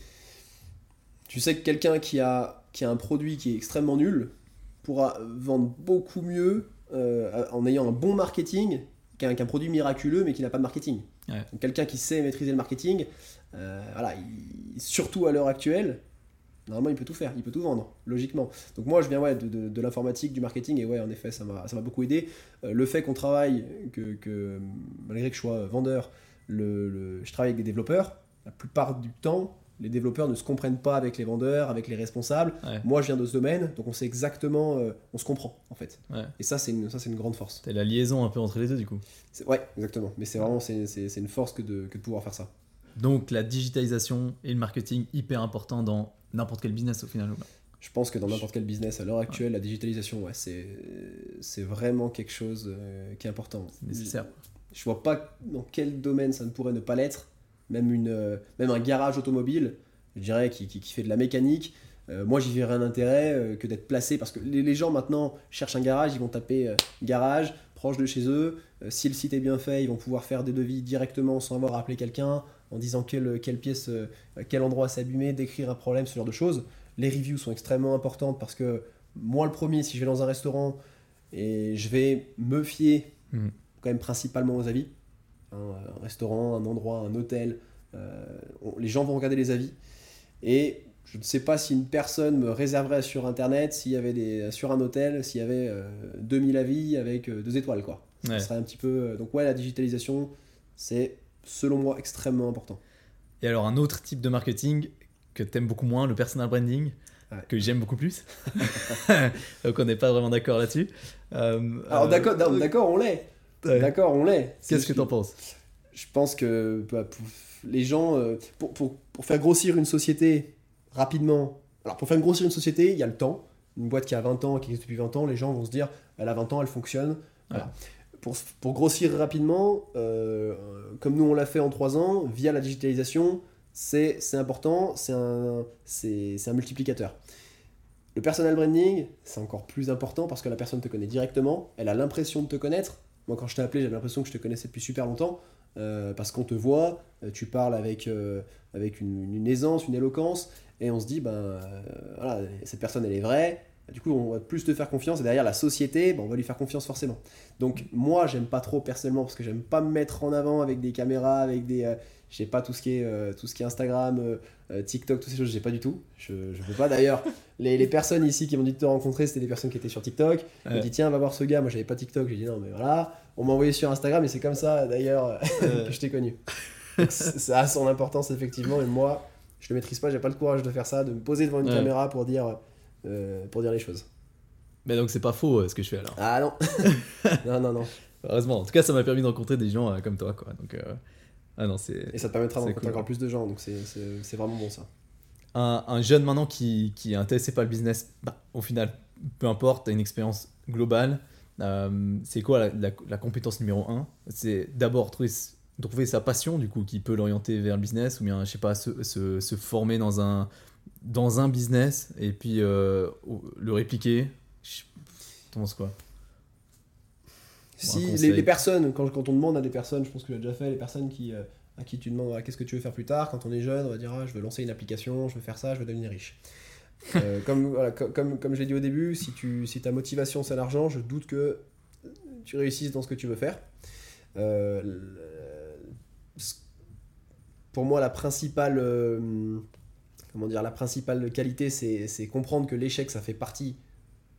Tu sais que quelqu'un qui a, qui a un produit qui est extrêmement nul pourra vendre beaucoup mieux euh, en ayant un bon marketing qu'un produit miraculeux mais qui n'a pas de marketing. Ouais. Quelqu'un qui sait maîtriser le marketing, euh, voilà, il- surtout à l'heure actuelle, normalement il peut tout faire, il peut tout vendre, logiquement. Donc moi je viens ouais, de, de- de l'informatique, du marketing, et ouais, en effet, ça m'a beaucoup aidé. Euh, le fait qu'on travaille, que, que malgré que je sois vendeur, le, le- je travaille avec des développeurs, la plupart du temps, les développeurs ne se comprennent pas avec les vendeurs, avec les responsables. Ouais. Moi, je viens de ce domaine, donc on sait exactement, euh, on se comprend en fait. Ouais. Et ça, c'est une, ça, c'est une grande force. T'as la liaison un peu entre les deux du coup. Ouais, exactement. Mais c'est vraiment, c'est une force que de, que de pouvoir faire ça. Donc la digitalisation et le marketing hyper important dans n'importe quel business au final. Je pense que dans n'importe quel business, à l'heure actuelle, la digitalisation, ouais, c'est, c'est vraiment quelque chose euh, qui est important. C'est nécessaire. Je vois pas dans quel domaine ça ne pourrait ne pas l'être. Même, une, euh, même un garage automobile, je dirais, qui, qui, qui fait de la mécanique. euh, moi, j'y verrais un intérêt euh, que d'être placé parce que les, les gens maintenant cherchent un garage, ils vont taper euh, garage proche de chez eux. Euh, si le site est bien fait, ils vont pouvoir faire des devis directement sans avoir à appeler quelqu'un en disant quelle, quelle pièce, euh, quel endroit abîmé, décrire un problème, ce genre de choses. Les reviews sont extrêmement importantes parce que moi, le premier, si je vais dans un restaurant et je vais me fier Mhm. quand même principalement aux avis, un, un restaurant, un endroit, un hôtel, euh, on- les gens vont regarder les avis. Et je ne sais pas si une personne me réserverait sur internet s'il y avait des sur un hôtel s'il y avait euh, 2000 avis avec euh, deux étoiles quoi. Ouais. Ce serait un petit peu donc ouais la digitalisation c'est selon moi extrêmement important. Et alors un autre type de marketing que t'aimes beaucoup moins, le personal branding, Ouais. que j'aime beaucoup plus. Donc on n'est pas vraiment d'accord là-dessus. Euh, Alors euh, d'accord d'accord, d'accord on l'est. ouais. D'accord on l'est. Qu'est-ce que t'en penses? Je pense que bah, pour les gens, euh, pour, pour, pour faire grossir une société rapidement, alors pour faire grossir une société, il y a le temps. Une boîte qui a 20 ans, qui existe depuis 20 ans, les gens vont se dire, elle a 20 ans, elle fonctionne. Voilà. Pour, grossir rapidement, euh, comme nous on l'a fait en 3 ans, via la digitalisation, c'est important, c'est un, multiplicateur. Le personal branding, c'est encore plus important parce que la personne te connaît directement, elle a l'impression de te connaître. Moi, quand je t'ai appelé, j'avais l'impression que je te connaissais depuis super longtemps. Euh, parce qu'on te voit, euh, tu parles avec, une, aisance, une éloquence, et on se dit, ben voilà, cette personne elle est vraie, du coup on va plus te faire confiance, et derrière la société, ben, on va lui faire confiance forcément. Donc moi j'aime pas trop personnellement, parce que j'aime pas me mettre en avant avec des caméras, avec des... euh, je sais pas tout ce qui est, euh, tout ce qui est Instagram, euh, euh, TikTok, toutes ces choses, j'ai pas du tout. Je, je peux pas d'ailleurs. Les, les personnes ici qui m'ont dit de te rencontrer, c'était des personnes qui étaient sur TikTok. Ils m'ont dit tiens, va voir ce gars. Moi j'avais pas TikTok, j'ai dit non, mais voilà. On m'a envoyé sur Instagram et c'est comme ça d'ailleurs que je t'ai connu. Donc, ça a son importance effectivement, et moi je le maîtrise pas, j'ai pas le courage de faire ça, de me poser devant une Ouais. caméra pour dire, euh, pour dire les choses. Mais donc c'est pas faux euh, ce que je fais alors. Ah non Non, non, non. Heureusement. En tout cas, ça m'a permis de rencontrer des gens euh, comme toi, quoi. Donc, ah non, Et ça te permettra de rencontrer cool. encore plus de gens, donc c'est- vraiment bon ça. un, un jeune maintenant qui, qui est intéressé par le business, bah, au final, peu importe, tu as une expérience globale. Euh, c'est quoi la, la- la compétence numéro un? C'est d'abord trouver, sa passion, du coup, qui peut l'orienter vers le business, ou bien, je sais pas, se, se, se former dans un, dans un business et puis euh, le répliquer. Je- T'en penses quoi? Si les, personnes, quand, quand, on demande à des personnes, je pense que j'ai déjà fait, les personnes qui, euh, à qui tu demandes qu'est-ce que tu veux faire plus tard, quand on est jeune, on va dire ah, je veux lancer une application, je veux faire ça, je veux devenir riche. Euh, comme, voilà, comme, comme, je l'ai dit au début, si, tu, si ta motivation c'est l'argent, je doute que tu réussisses dans ce que tu veux faire. Euh, pour moi, la principale, comment dire, la principale qualité, c'est comprendre que l'échec, ça fait partie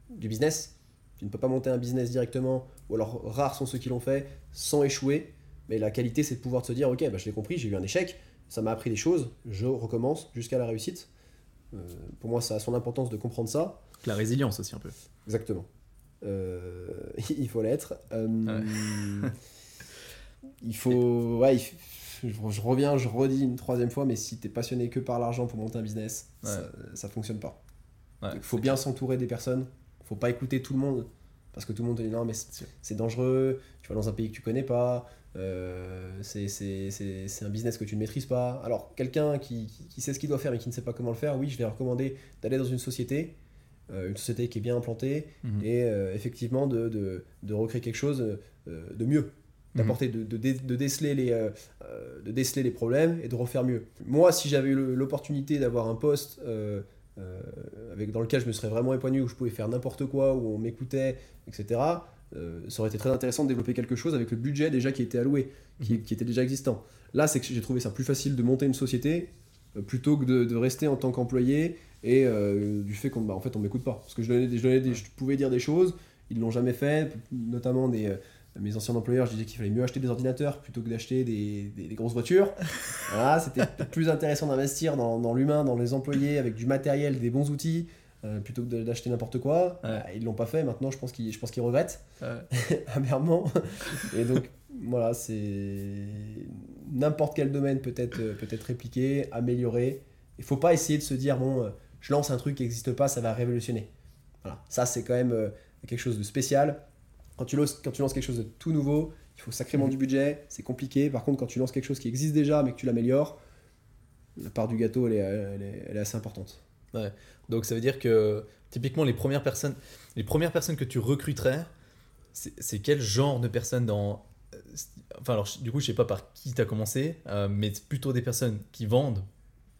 du business. Tu ne peux pas monter un business directement, ou alors rares sont ceux qui l'ont fait, sans échouer. Mais la qualité, c'est de pouvoir te dire, ok, bah, je l'ai compris, j'ai eu un échec, ça m'a appris des choses, je recommence jusqu'à la réussite. Euh, pour moi, ça a son importance de comprendre ça. La résilience aussi un peu. Exactement. Euh, il faut l'être. Euh, il faut... Ouais, je, reviens, je redis une troisième fois, mais si tu es passionné que par l'argent pour monter un business, ça, ça fonctionne pas. Il faut bien s'entourer des personnes faut pas écouter tout le monde. Parce que tout le monde te dit non, mais c'est dangereux, tu vas dans un pays que tu connais pas, euh, c'est un business que tu ne maîtrises pas. Alors, quelqu'un qui, qui, sait ce qu'il doit faire mais qui ne sait pas comment le faire, oui, je vais recommander d'aller dans une société, euh, une société qui est bien implantée, mhm. et euh, effectivement de, de, de, recréer quelque chose de mieux. D'apporter, de, de, de, déceler les, de déceler les problèmes et de refaire mieux. Moi, si j'avais eu l'opportunité d'avoir un poste euh, avec, dans lequel je me serais vraiment épanoui, où je pouvais faire n'importe quoi, où on m'écoutait, etc., euh, ça aurait été très intéressant de développer quelque chose avec le budget déjà qui était alloué, qui, mhm. qui était déjà existant. Là, c'est que j'ai trouvé ça plus facile de monter une société euh, plutôt que de, de, rester en tant qu'employé et du fait qu'on bah, en fait, on m'écoute pas. Parce que je, donnais je, donnais je pouvais dire des choses, ils l'ont jamais fait, notamment des mes anciens employeurs, je disais qu'il fallait mieux acheter des ordinateurs plutôt que d'acheter des, des, grosses voitures. Voilà, c'était plus intéressant d'investir dans, dans l'humain, dans les employés, avec du matériel, des bons outils, euh, plutôt que d'acheter n'importe quoi. Ils Bah, ils l'ont pas fait, maintenant je pense qu'ils qu regrettent, amèrement. Et donc, voilà, c'est n'importe quel domaine peut être, peut être répliqué, amélioré. Il faut pas essayer de se dire, bon, euh, je lance un truc qui n'existe pas, ça va révolutionner. Voilà, ça c'est quand même euh, quelque chose de spécial quand tu, lances, quand tu lances quelque chose de tout nouveau, il faut sacrément mhm. du budget, c'est compliqué. Par contre, quand tu lances quelque chose qui existe déjà mais que tu l'améliores, la part du gâteau, elle est, elle est, assez importante. Ouais. Donc ça veut dire que typiquement les premières personnes, les premières personnes que tu recruterais, c'est quel genre de personnes dans... Euh, enfin alors du coup je sais pas par qui tu as commencé, euh, mais plutôt des personnes qui vendent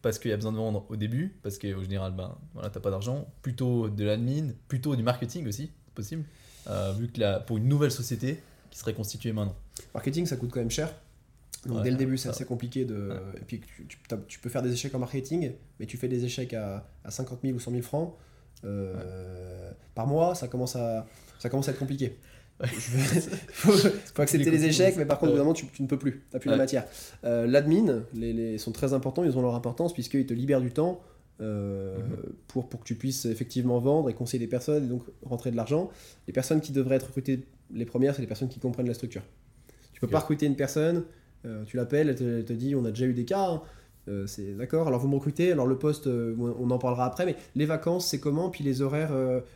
parce qu'il y a besoin de vendre au début, parce qu'au général ben, voilà, tu n'as pas d'argent, plutôt de l'admin, plutôt du marketing aussi, possible. Euh, vu que pour une nouvelle société qui serait constituée maintenant. Marketing, ça coûte quand même cher. Donc dès le début, c'est assez compliqué de. Et puis tu, peux faire des échecs en marketing, mais tu fais des échecs à, à 50 000 ou 100 000 francs euh, par mois, ça commence à, ça commence à être compliqué. Il faut, faut, accepter les échecs, mais par contre, évidemment, tu, tu, ne peux plus. Tu n'as plus la matière. Euh, L'admin, les, les, sont très importants, ils ont leur importance puisqu'ils te libèrent du temps euh, pour, pour que tu puisses effectivement vendre et conseiller des personnes et donc rentrer de l'argent. Les personnes qui devraient être recrutées les premières, c'est les personnes qui comprennent la structure. Tu peux pas recruter une personne, euh, tu l'appelles, elle, te dit on a déjà eu des cas, hein. euh, c'est d'accord, alors vous me recrutez, alors le poste, on en parlera après, mais les vacances c'est comment, puis les horaires,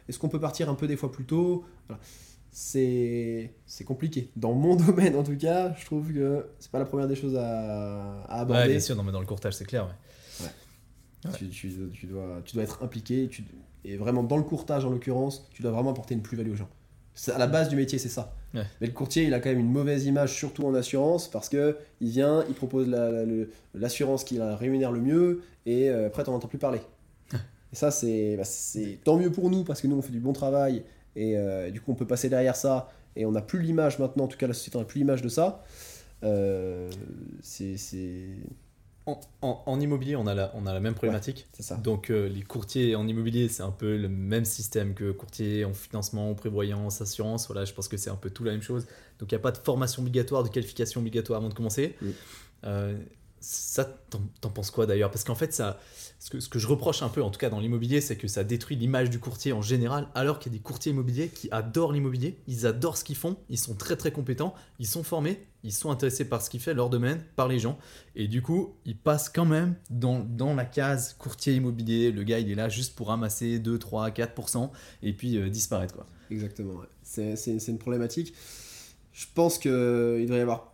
est-ce qu'on peut partir un peu des fois plus tôt? C'est compliqué. Dans mon domaine, en tout cas, je trouve que c'est pas la première des choses à, à aborder. Ouais, bien sûr, non, mais dans le courtage, c'est clair. Tu, tu, dois, tu dois être impliqué. Tu, et vraiment, dans le courtage, en l'occurrence, tu dois vraiment apporter une plus-value aux gens. À la base du métier, c'est ça. Mais le courtier, il a quand même une mauvaise image, surtout en assurance, parce que il vient, il propose l'assurance qui la rémunère le mieux, et euh, après, tu n'en entends plus parler. et ça, bah, c'est tant mieux pour nous, parce que nous, on fait du bon travail, et euh, du coup, on peut passer derrière ça, et on n'a plus l'image maintenant, en tout cas, la société n'a plus l'image de ça. Euh, c'est en, immobilier, on a la, on a la même problématique. ça. Donc, euh, les courtiers en immobilier, c'est un peu le même système que courtier en financement, prévoyance, assurance. Voilà, je pense que c'est un peu tout la même chose. Donc, il n'y a pas de formation obligatoire, de qualification obligatoire avant de commencer. Euh, ça, t'en penses quoi d'ailleurs? Parce qu'en fait, ça, ce que, je reproche un peu, en tout cas dans l'immobilier, c'est que ça détruit l'image du courtier en général, alors qu'il y a des courtiers immobiliers qui adorent l'immobilier, ils adorent ce qu'ils font, ils sont très très compétents, ils sont formés, ils sont intéressés par ce qu'ils fait, leur domaine, par les gens, et du coup, ils passent quand même dans, la case courtier immobilier, le gars il est là juste pour ramasser 2, 3, 4%, et puis euh, disparaître. Exactement, c'est une problématique. Je pense qu'il devrait y avoir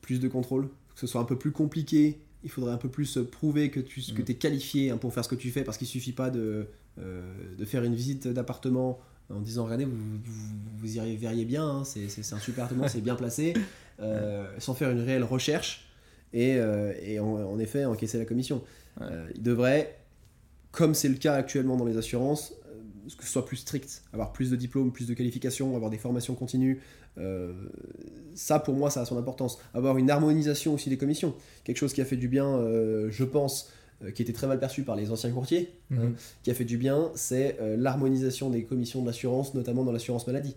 plus de contrôle, que ce soit un peu plus compliqué il faudrait un peu plus prouver que tu que mm. es qualifié hein, pour faire ce que tu fais, parce qu'il suffit pas de, euh, de faire une visite d'appartement en disant regardez, vous, vous, y verriez bien, hein, c'est un super appartement, c'est bien placé, euh, sans faire une réelle recherche et, euh, et en, effet encaisser la commission. Euh, il devrait, comme c'est le cas actuellement dans les assurances, que ce soit plus strict, avoir plus de diplômes, plus de qualifications, avoir des formations continues. Ça, pour moi, ça a son importance. Avoir une harmonisation aussi des commissions. Quelque chose qui a fait du bien, je pense, euh, qui était très mal perçu par les anciens courtiers, hein, mhm. qui a fait du bien, c'est euh, l'harmonisation des commissions de l'assurance, notamment dans l'assurance maladie.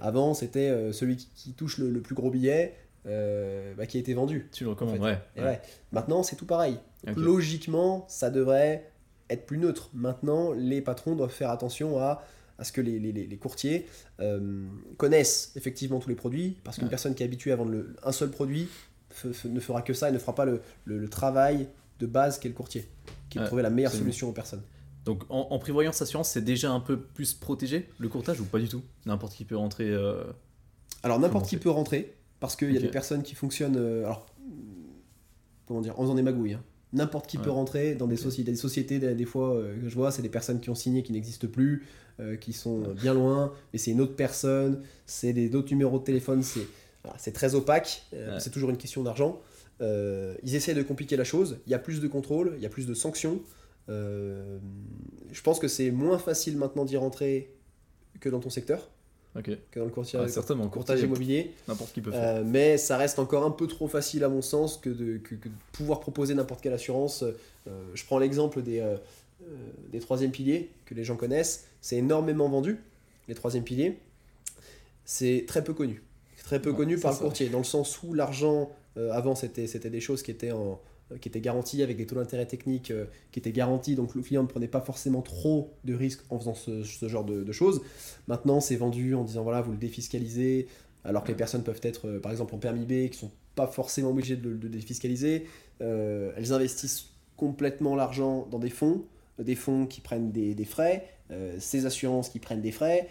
Avant, c'était euh, celui qui, touche le, plus gros billet bah, qui a été vendu. Tu le recommandes, ouais, Maintenant, c'est tout pareil. Logiquement, ça devrait être plus neutre. Maintenant, les patrons doivent faire attention à, à ce que les, les, les courtiers connaissent effectivement tous les produits, parce qu'une personne qui est habituée à vendre le, un seul produit ne fera que ça et ne fera pas le, le travail de base qu'est le courtier, qui est trouver la meilleure solution aux personnes. Donc en, prévoyance assurance, c'est déjà un peu plus protégé le courtage ou pas du tout? N'importe qui peut rentrer euh, Alors n'importe qui peut rentrer, parce qu'il y a des personnes qui fonctionnent. Euh, alors, comment dire En faisant des magouilles. Hein. N'importe qui peut rentrer dans des sociétés. Des sociétés, des, fois, euh, que je vois, c'est des personnes qui ont signé, qui n'existent plus, qui sont bien loin, mais c'est une autre personne, c'est d'autres numéros de téléphone, c'est c'est très opaque, c'est toujours une question d'argent. Euh, ils essaient de compliquer la chose, il y a plus de contrôle, il y a plus de sanctions. Euh, je pense que c'est moins facile maintenant d'y rentrer que dans ton secteur. que dans le courtier, certainement, courtage immobilier. N'importe qui peut faire. Euh, mais ça reste encore un peu trop facile à mon sens que de, que, de pouvoir proposer n'importe quelle assurance. je prends l'exemple des, des troisièmes piliers que les gens connaissent. C'est énormément vendu, les troisièmes piliers. C'est très peu connu. Très peu connu par le courtier, dans le sens où l'argent euh, avant, c'était des choses qui étaient, en, qui étaient garanties avec des taux d'intérêt techniques euh, qui étaient garantis, donc le client ne prenait pas forcément trop de risques en faisant ce, genre de, choses. Maintenant, c'est vendu en disant voilà, vous le défiscalisez, alors que les personnes peuvent être, euh, par exemple, en permis B, qui sont pas forcément obligées de le défiscaliser. elles investissent complètement l'argent dans des fonds, des fonds qui prennent des, des frais, ces assurances qui prennent des frais,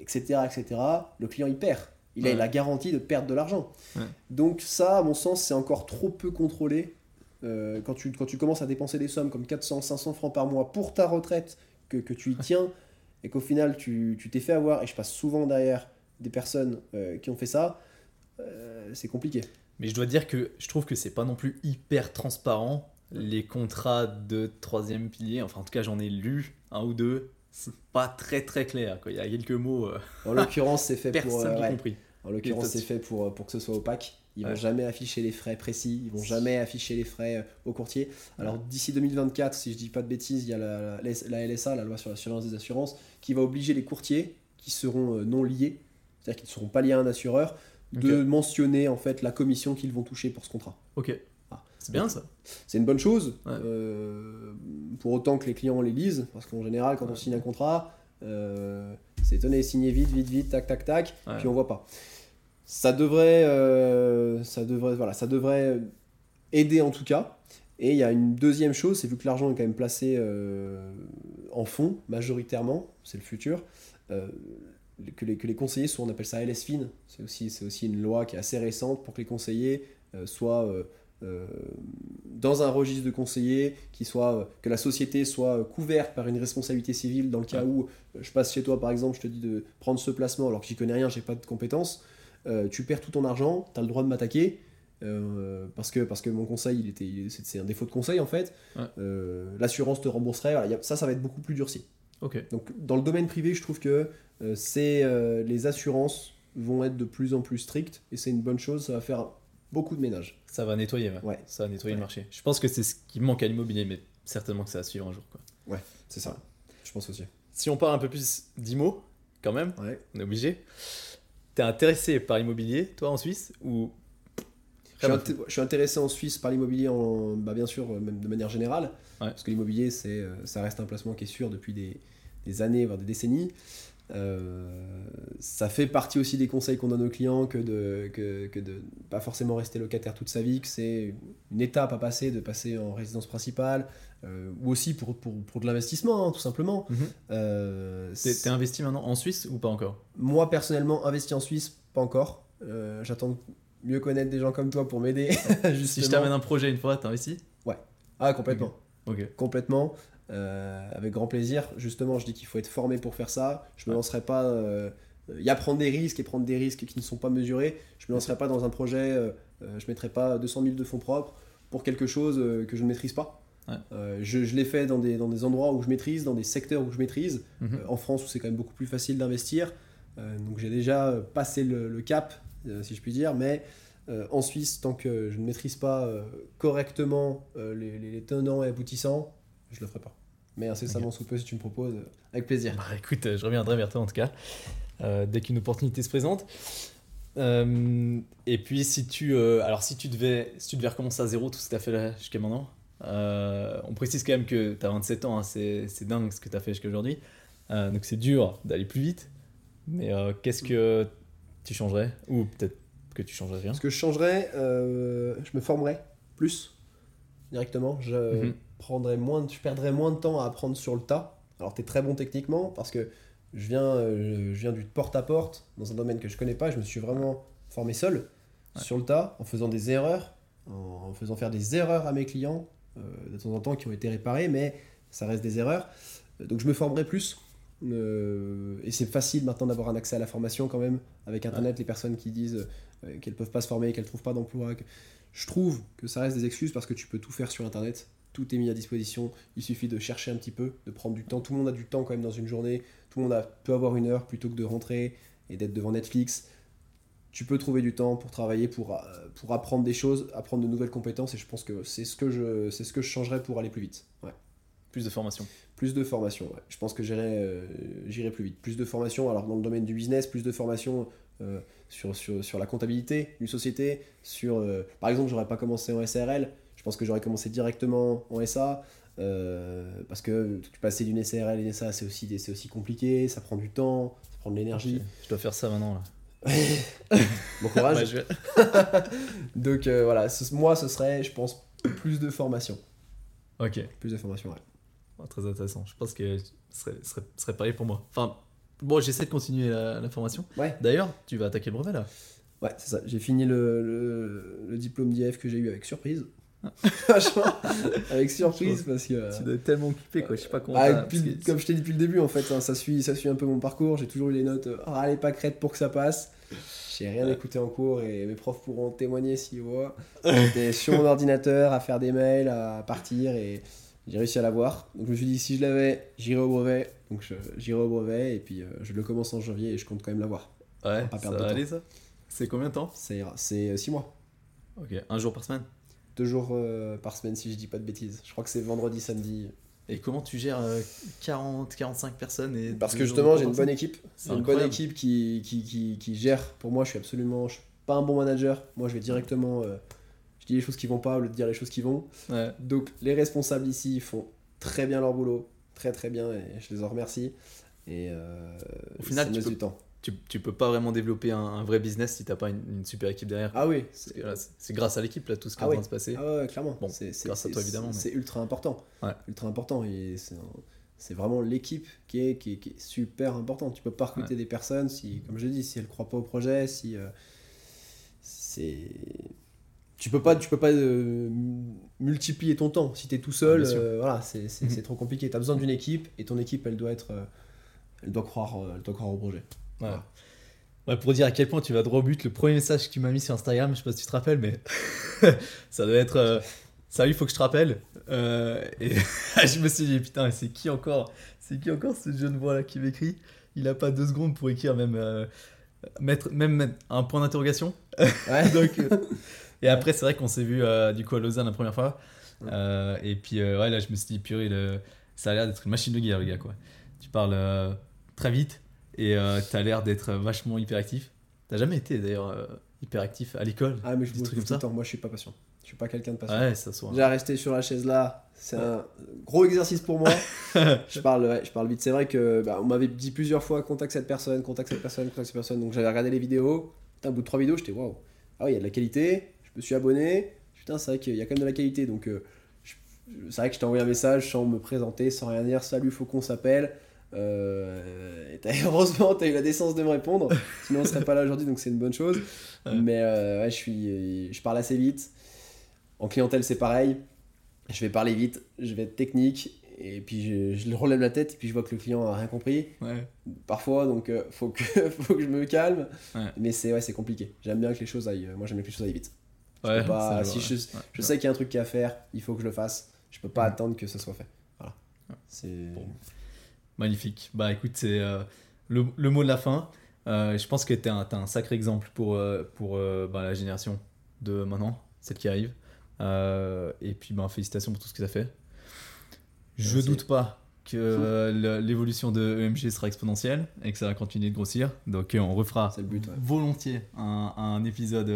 etc., etc. Le client y perd. Il a la garantie de perdre de l'argent. Donc ça, à mon sens, c'est encore trop peu contrôlé. Euh, quand, tu, quand tu commences à dépenser des sommes comme 400, 500 francs par mois pour ta retraite, que, que tu y tiens, et qu'au final tu t'es fait avoir, et je passe souvent derrière des personnes euh, qui ont fait ça, euh, c'est compliqué. Mais je dois dire que je trouve que c'est pas non plus hyper transparent les contrats de troisième pilier. Enfin, en tout cas, j'en ai lu un ou deux c'est pas très très clair. Quoi. Il y a quelques mots. Euh, en l'occurrence, c'est fait pour. Euh, compris. En l'occurrence, c'est fait pour, pour que ce soit opaque. Ils vont jamais afficher les frais précis, ils vont jamais afficher les frais euh, au courtier. Alors d'ici 2024, si je dis pas de bêtises, il y a la, la, LSA, la loi sur l'assurance des assurances, qui va obliger les courtiers qui seront non liés, c'est-à-dire qui ne seront pas liés à un assureur, de mentionner en fait la commission qu'ils vont toucher pour ce contrat. Ok. C'est bien ça. C'est une bonne chose. Euh, pour autant que les clients les lisent, parce qu'en général, quand on signe un contrat, euh, c'est tenez, signer vite, vite, vite, tac, tac, tac, puis on voit pas. Ça devrait, euh, ça devrait, voilà, ça devrait aider en tout cas. Et il y a une deuxième chose, c'est vu que l'argent est quand même placé en fonds majoritairement, c'est le futur. que, les, que les conseillers soient, on appelle ça LSFIN, c'est aussi, aussi une loi qui est assez récente pour que les conseillers soient euh, dans un registre de conseiller, qui soit, euh, que la société soit couverte par une responsabilité civile dans le cas où euh, je passe chez toi par exemple, je te dis de prendre ce placement alors que j'y connais rien, j'ai pas de compétences, tu perds tout ton argent, tu as le droit de m'attaquer. parce, que, parce que mon conseil, il était, c'est un défaut de conseil en fait. L'assurance te rembourserait. ça, ça va être beaucoup plus durci. Donc, dans le domaine privé, je trouve que c'est les assurances vont être de plus en plus strictes et c'est une bonne chose. Ça va faire beaucoup de ménage. Ça va nettoyer, ouais. Ça va nettoyer le marché. Je pense que c'est ce qui manque à l'immobilier, mais certainement que ça va suivre un jour. Quoi. Ouais, c'est ça. Je pense aussi. Si on parle un peu plus d'IMO, quand même, on est obligé. T'es intéressé par l'immobilier, toi, en Suisse ou je suis, intéressé en Suisse par l'immobilier, en, bah bien sûr, même de manière générale, parce que l'immobilier, c'est, euh, ça reste un placement qui est sûr depuis des, des années, voire des décennies. Euh, ça fait partie aussi des conseils qu'on donne aux clients que de, que, que de pas forcément rester locataire toute sa vie, que c'est une étape à passer de passer en résidence principale, euh, ou aussi pour, pour, pour de l'investissement, hein, tout simplement. Mhm. Euh, T'es investi maintenant en Suisse ou pas encore? Moi, personnellement, investi en Suisse, pas encore. J'attends de mieux connaître des gens comme toi pour m'aider. si je t'amène un projet une fois, t'investis? Ouais. Ah, complètement. Ok. Complètement. Avec grand plaisir. Justement, je dis qu'il faut être formé pour faire ça. Je me lancerai pas. Il y a prendre des risques et prendre des risques qui ne sont pas mesurés. Je me lancerai pas dans un projet. je mettrai pas 200 000 de fonds propres pour quelque chose que je ne maîtrise pas. je, l'ai fait dans des, dans des endroits où je maîtrise, dans des secteurs où je maîtrise. Mhm. en France, où c'est quand même beaucoup plus facile d'investir. donc j'ai déjà passé le, cap, si je puis dire. Mais euh, en Suisse, tant que je ne maîtrise pas euh, correctement euh, les, tenants et aboutissants, je le ferai pas. Mais incessamment okay. sous peu, si tu me proposes, avec plaisir. Bah, écoute, je reviendrai vers toi en tout cas, dès qu'une opportunité se présente. et puis, si tu, alors, si tu, devais, si tu devais recommencer à zéro tout ce que tu as fait jusqu'à maintenant, on précise quand même que tu as 27 ans, hein, c'est dingue ce que tu as fait jusqu'à aujourd'hui. donc, c'est dur d'aller plus vite. Mais qu'est-ce que tu changerais? Ou peut-être que tu changerais rien? Ce que je changerais, euh, je me formerais plus directement. Je, mhm. Prendrais moins, je perdrais moins de temps à apprendre sur le tas. Alors, tu es très bon techniquement parce que je viens, euh, je viens du porte-à-porte dans un domaine que je connais pas. Je me suis vraiment formé seul sur le tas en faisant des erreurs, en faisant faire des erreurs à mes clients euh, de temps en temps qui ont été réparées, mais ça reste des erreurs. Donc, je me formerai plus. et c'est facile maintenant d'avoir un accès à la formation quand même avec internet les personnes qui disent euh, qu'elles peuvent pas se former, qu'elles trouvent pas d'emploi. Je trouve que ça reste des excuses parce que tu peux tout faire sur Internet. Tout est mis à disposition. Il suffit de chercher un petit peu, de prendre du temps. Tout le monde a du temps quand même dans une journée. Tout le monde a, peut avoir une heure plutôt que de rentrer et d'être devant Netflix. Tu peux trouver du temps pour travailler, pour, euh, pour apprendre des choses, apprendre de nouvelles compétences. Et je pense que c'est ce que je, c'est ce que je changerais pour aller plus vite. Ouais. Plus de formation. Plus de formation, ouais. Je pense que j'irai, euh, j'irai plus vite. Plus de formation, alors dans le domaine du business, plus de formation euh, sur, sur, sur, la comptabilité d'une société. Sur, euh, par exemple, j'aurais pas commencé en SRL, pense que j'aurais commencé directement en SA. Euh, parce que passer d'une SRL à une SA, c'est aussi, c'est aussi compliqué, ça prend du temps, ça prend de l'énergie. Je dois faire ça maintenant là. bon courage. Donc voilà, moi ce serait, je pense, plus de formation. Ok. Plus de formation, ouais. très intéressant. Je pense que ce serait, serait, serait pareil pour moi. Enfin, Bon, j'essaie de continuer la, formation. Ouais. D'ailleurs, tu vas attaquer le brevet là. Ouais, c'est ça. J'ai fini le, le, diplôme d'IF que j'ai eu avec surprise. Ah. Franchement, avec surprise parce que. Tu dois être tellement occupé quoi, je sais pas comment. Ah, comme je t'ai dit depuis le début en fait, hein, ça, suit, ça suit un peu mon parcours. J'ai toujours eu les notes, allez pas crête pour que ça passe. J'ai rien écouté en cours et mes profs pourront témoigner s'ils voient. J'étais sur mon ordinateur à faire des mails, à partir et j'ai réussi à l'avoir. Donc je me suis dit, si je l'avais, j'irai au brevet. Donc j'irai au brevet et puis euh, je le commence en janvier et je compte quand même l'avoir. Ouais, pas ça va aller ça? C'est combien de temps? C'est 6 mois. Ok, un jour par semaine? Deux jours euh, par semaine si je dis pas de bêtises. Je crois que c'est vendredi, samedi. Et comment tu gères 40, euh, 45 personnes et Parce que justement, j'ai une bonne équipe. C'est une bonne équipe qui, qui, qui, qui, gère. Pour moi, je suis absolument. Je suis pas un bon manager. Moi, je vais directement je dis les choses qui vont pas au lieu de dire les choses qui vont. Donc les responsables ici font très bien leur boulot, très très bien, et je les en remercie. Et euh, au final, tu peux, du temps. Tu, tu, peux pas vraiment développer un, vrai business si t'as pas une, super équipe derrière. Ah oui. C'est grâce à l'équipe là tout ce qui ah est en train de se passer. Ah ouais, clairement. Bon, c'est grâce à toi évidemment. C'est ultra important. Ultra important et c'est vraiment l'équipe qui est, qui, est, super importante. Tu peux pas recruter des personnes si, comme je dis, si elles croient pas au projet, si euh, c'est tu peux pas, tu peux pas euh, multiplier ton temps. Si tu es tout seul, euh, voilà, c'est mhm. trop compliqué. Tu as besoin d'une équipe et ton équipe, elle doit être, euh, elle doit croire, elle doit croire au projet. Ouais. pour dire à quel point tu vas droit au but, le premier message que tu m'as mis sur Instagram, je sais pas si tu te rappelles, mais ça doit être Salut, il faut que je te rappelle. et je me suis dit, putain, c'est qui encore C'est qui encore ce jeune voix là qui m'écrit? Il a pas deux secondes pour écrire même, mettre, même un point d'interrogation. Ouais. Donc. Et après, c'est vrai qu'on s'est vu euh, du coup à Lausanne la première fois. Euh, et puis, euh, ouais, là, je me suis dit, purée, le... ça a l'air d'être une machine de guerre, le gars, quoi. Tu parles très vite et tu as l'air d'être vachement hyperactif. T'as jamais été d'ailleurs hyperactif à l'école Ah, mais je bouge comme ça. Temps. Moi, je suis pas patient. Je suis pas quelqu'un de patient. Ouais, ça soit. J'ai resté sur la chaise là, c'est un gros exercice pour moi. je parle, ouais, je parle vite. C'est vrai que bah, on m'avait dit plusieurs fois contacte cette personne, contacte cette personne, contacte cette personne. Donc j'avais regardé les vidéos. Putain, au bout de trois vidéos, j'étais waouh. Ah oui, il y a de la qualité je me suis abonné. Putain, c'est vrai qu'il y a quand même de la qualité. Donc, euh, c'est vrai que je t'ai envoyé un message sans me présenter, sans rien dire. Salut, faut qu'on s'appelle. Euh, heureusement, tu as eu la décence de me répondre. Sinon, on serait pas là aujourd'hui, donc c'est une bonne chose. Mais euh, ouais, je, suis, je parle assez vite. En clientèle, c'est pareil. Je vais parler vite, je vais être technique et puis je, je relève la tête et puis je vois que le client a rien compris. Ouais. Parfois, donc euh, faut, que, faut que je me calme. Mais c'est ouais, c'est compliqué. J'aime bien que les choses aillent. Moi, j'aime bien que les choses aillent vite. Je pas- ça, si je, je sais qu'il y a un truc à faire, il faut que je le fasse. Je peux pas Mhm. attendre que ce soit fait. Voilà. C'est. Bon. Magnifique. Bah écoute, c'est euh, le, le mot de la fin. Euh, je pense que tu es, un sacré exemple pour, euh, pour bah, la génération de maintenant, celle qui arrive. Et puis bah, félicitations pour tout ce que tu as fait. Je Merci. doute pas que l'évolution de EMG sera exponentielle et que ça va continuer de grossir. Donc on refera le but, ouais. volontiers un, un épisode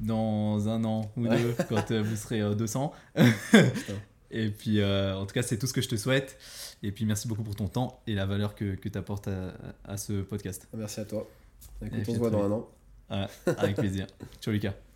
dans un an ou deux quand vous serez euh, 200. Et puis, euh, en tout cas, c'est tout ce que je te souhaite. Et puis, merci beaucoup pour ton temps et la valeur que, que tu apportes à, à ce podcast. Merci à toi. Écoute, on se voit dans un an. Avec plaisir. Ciao, Lucas.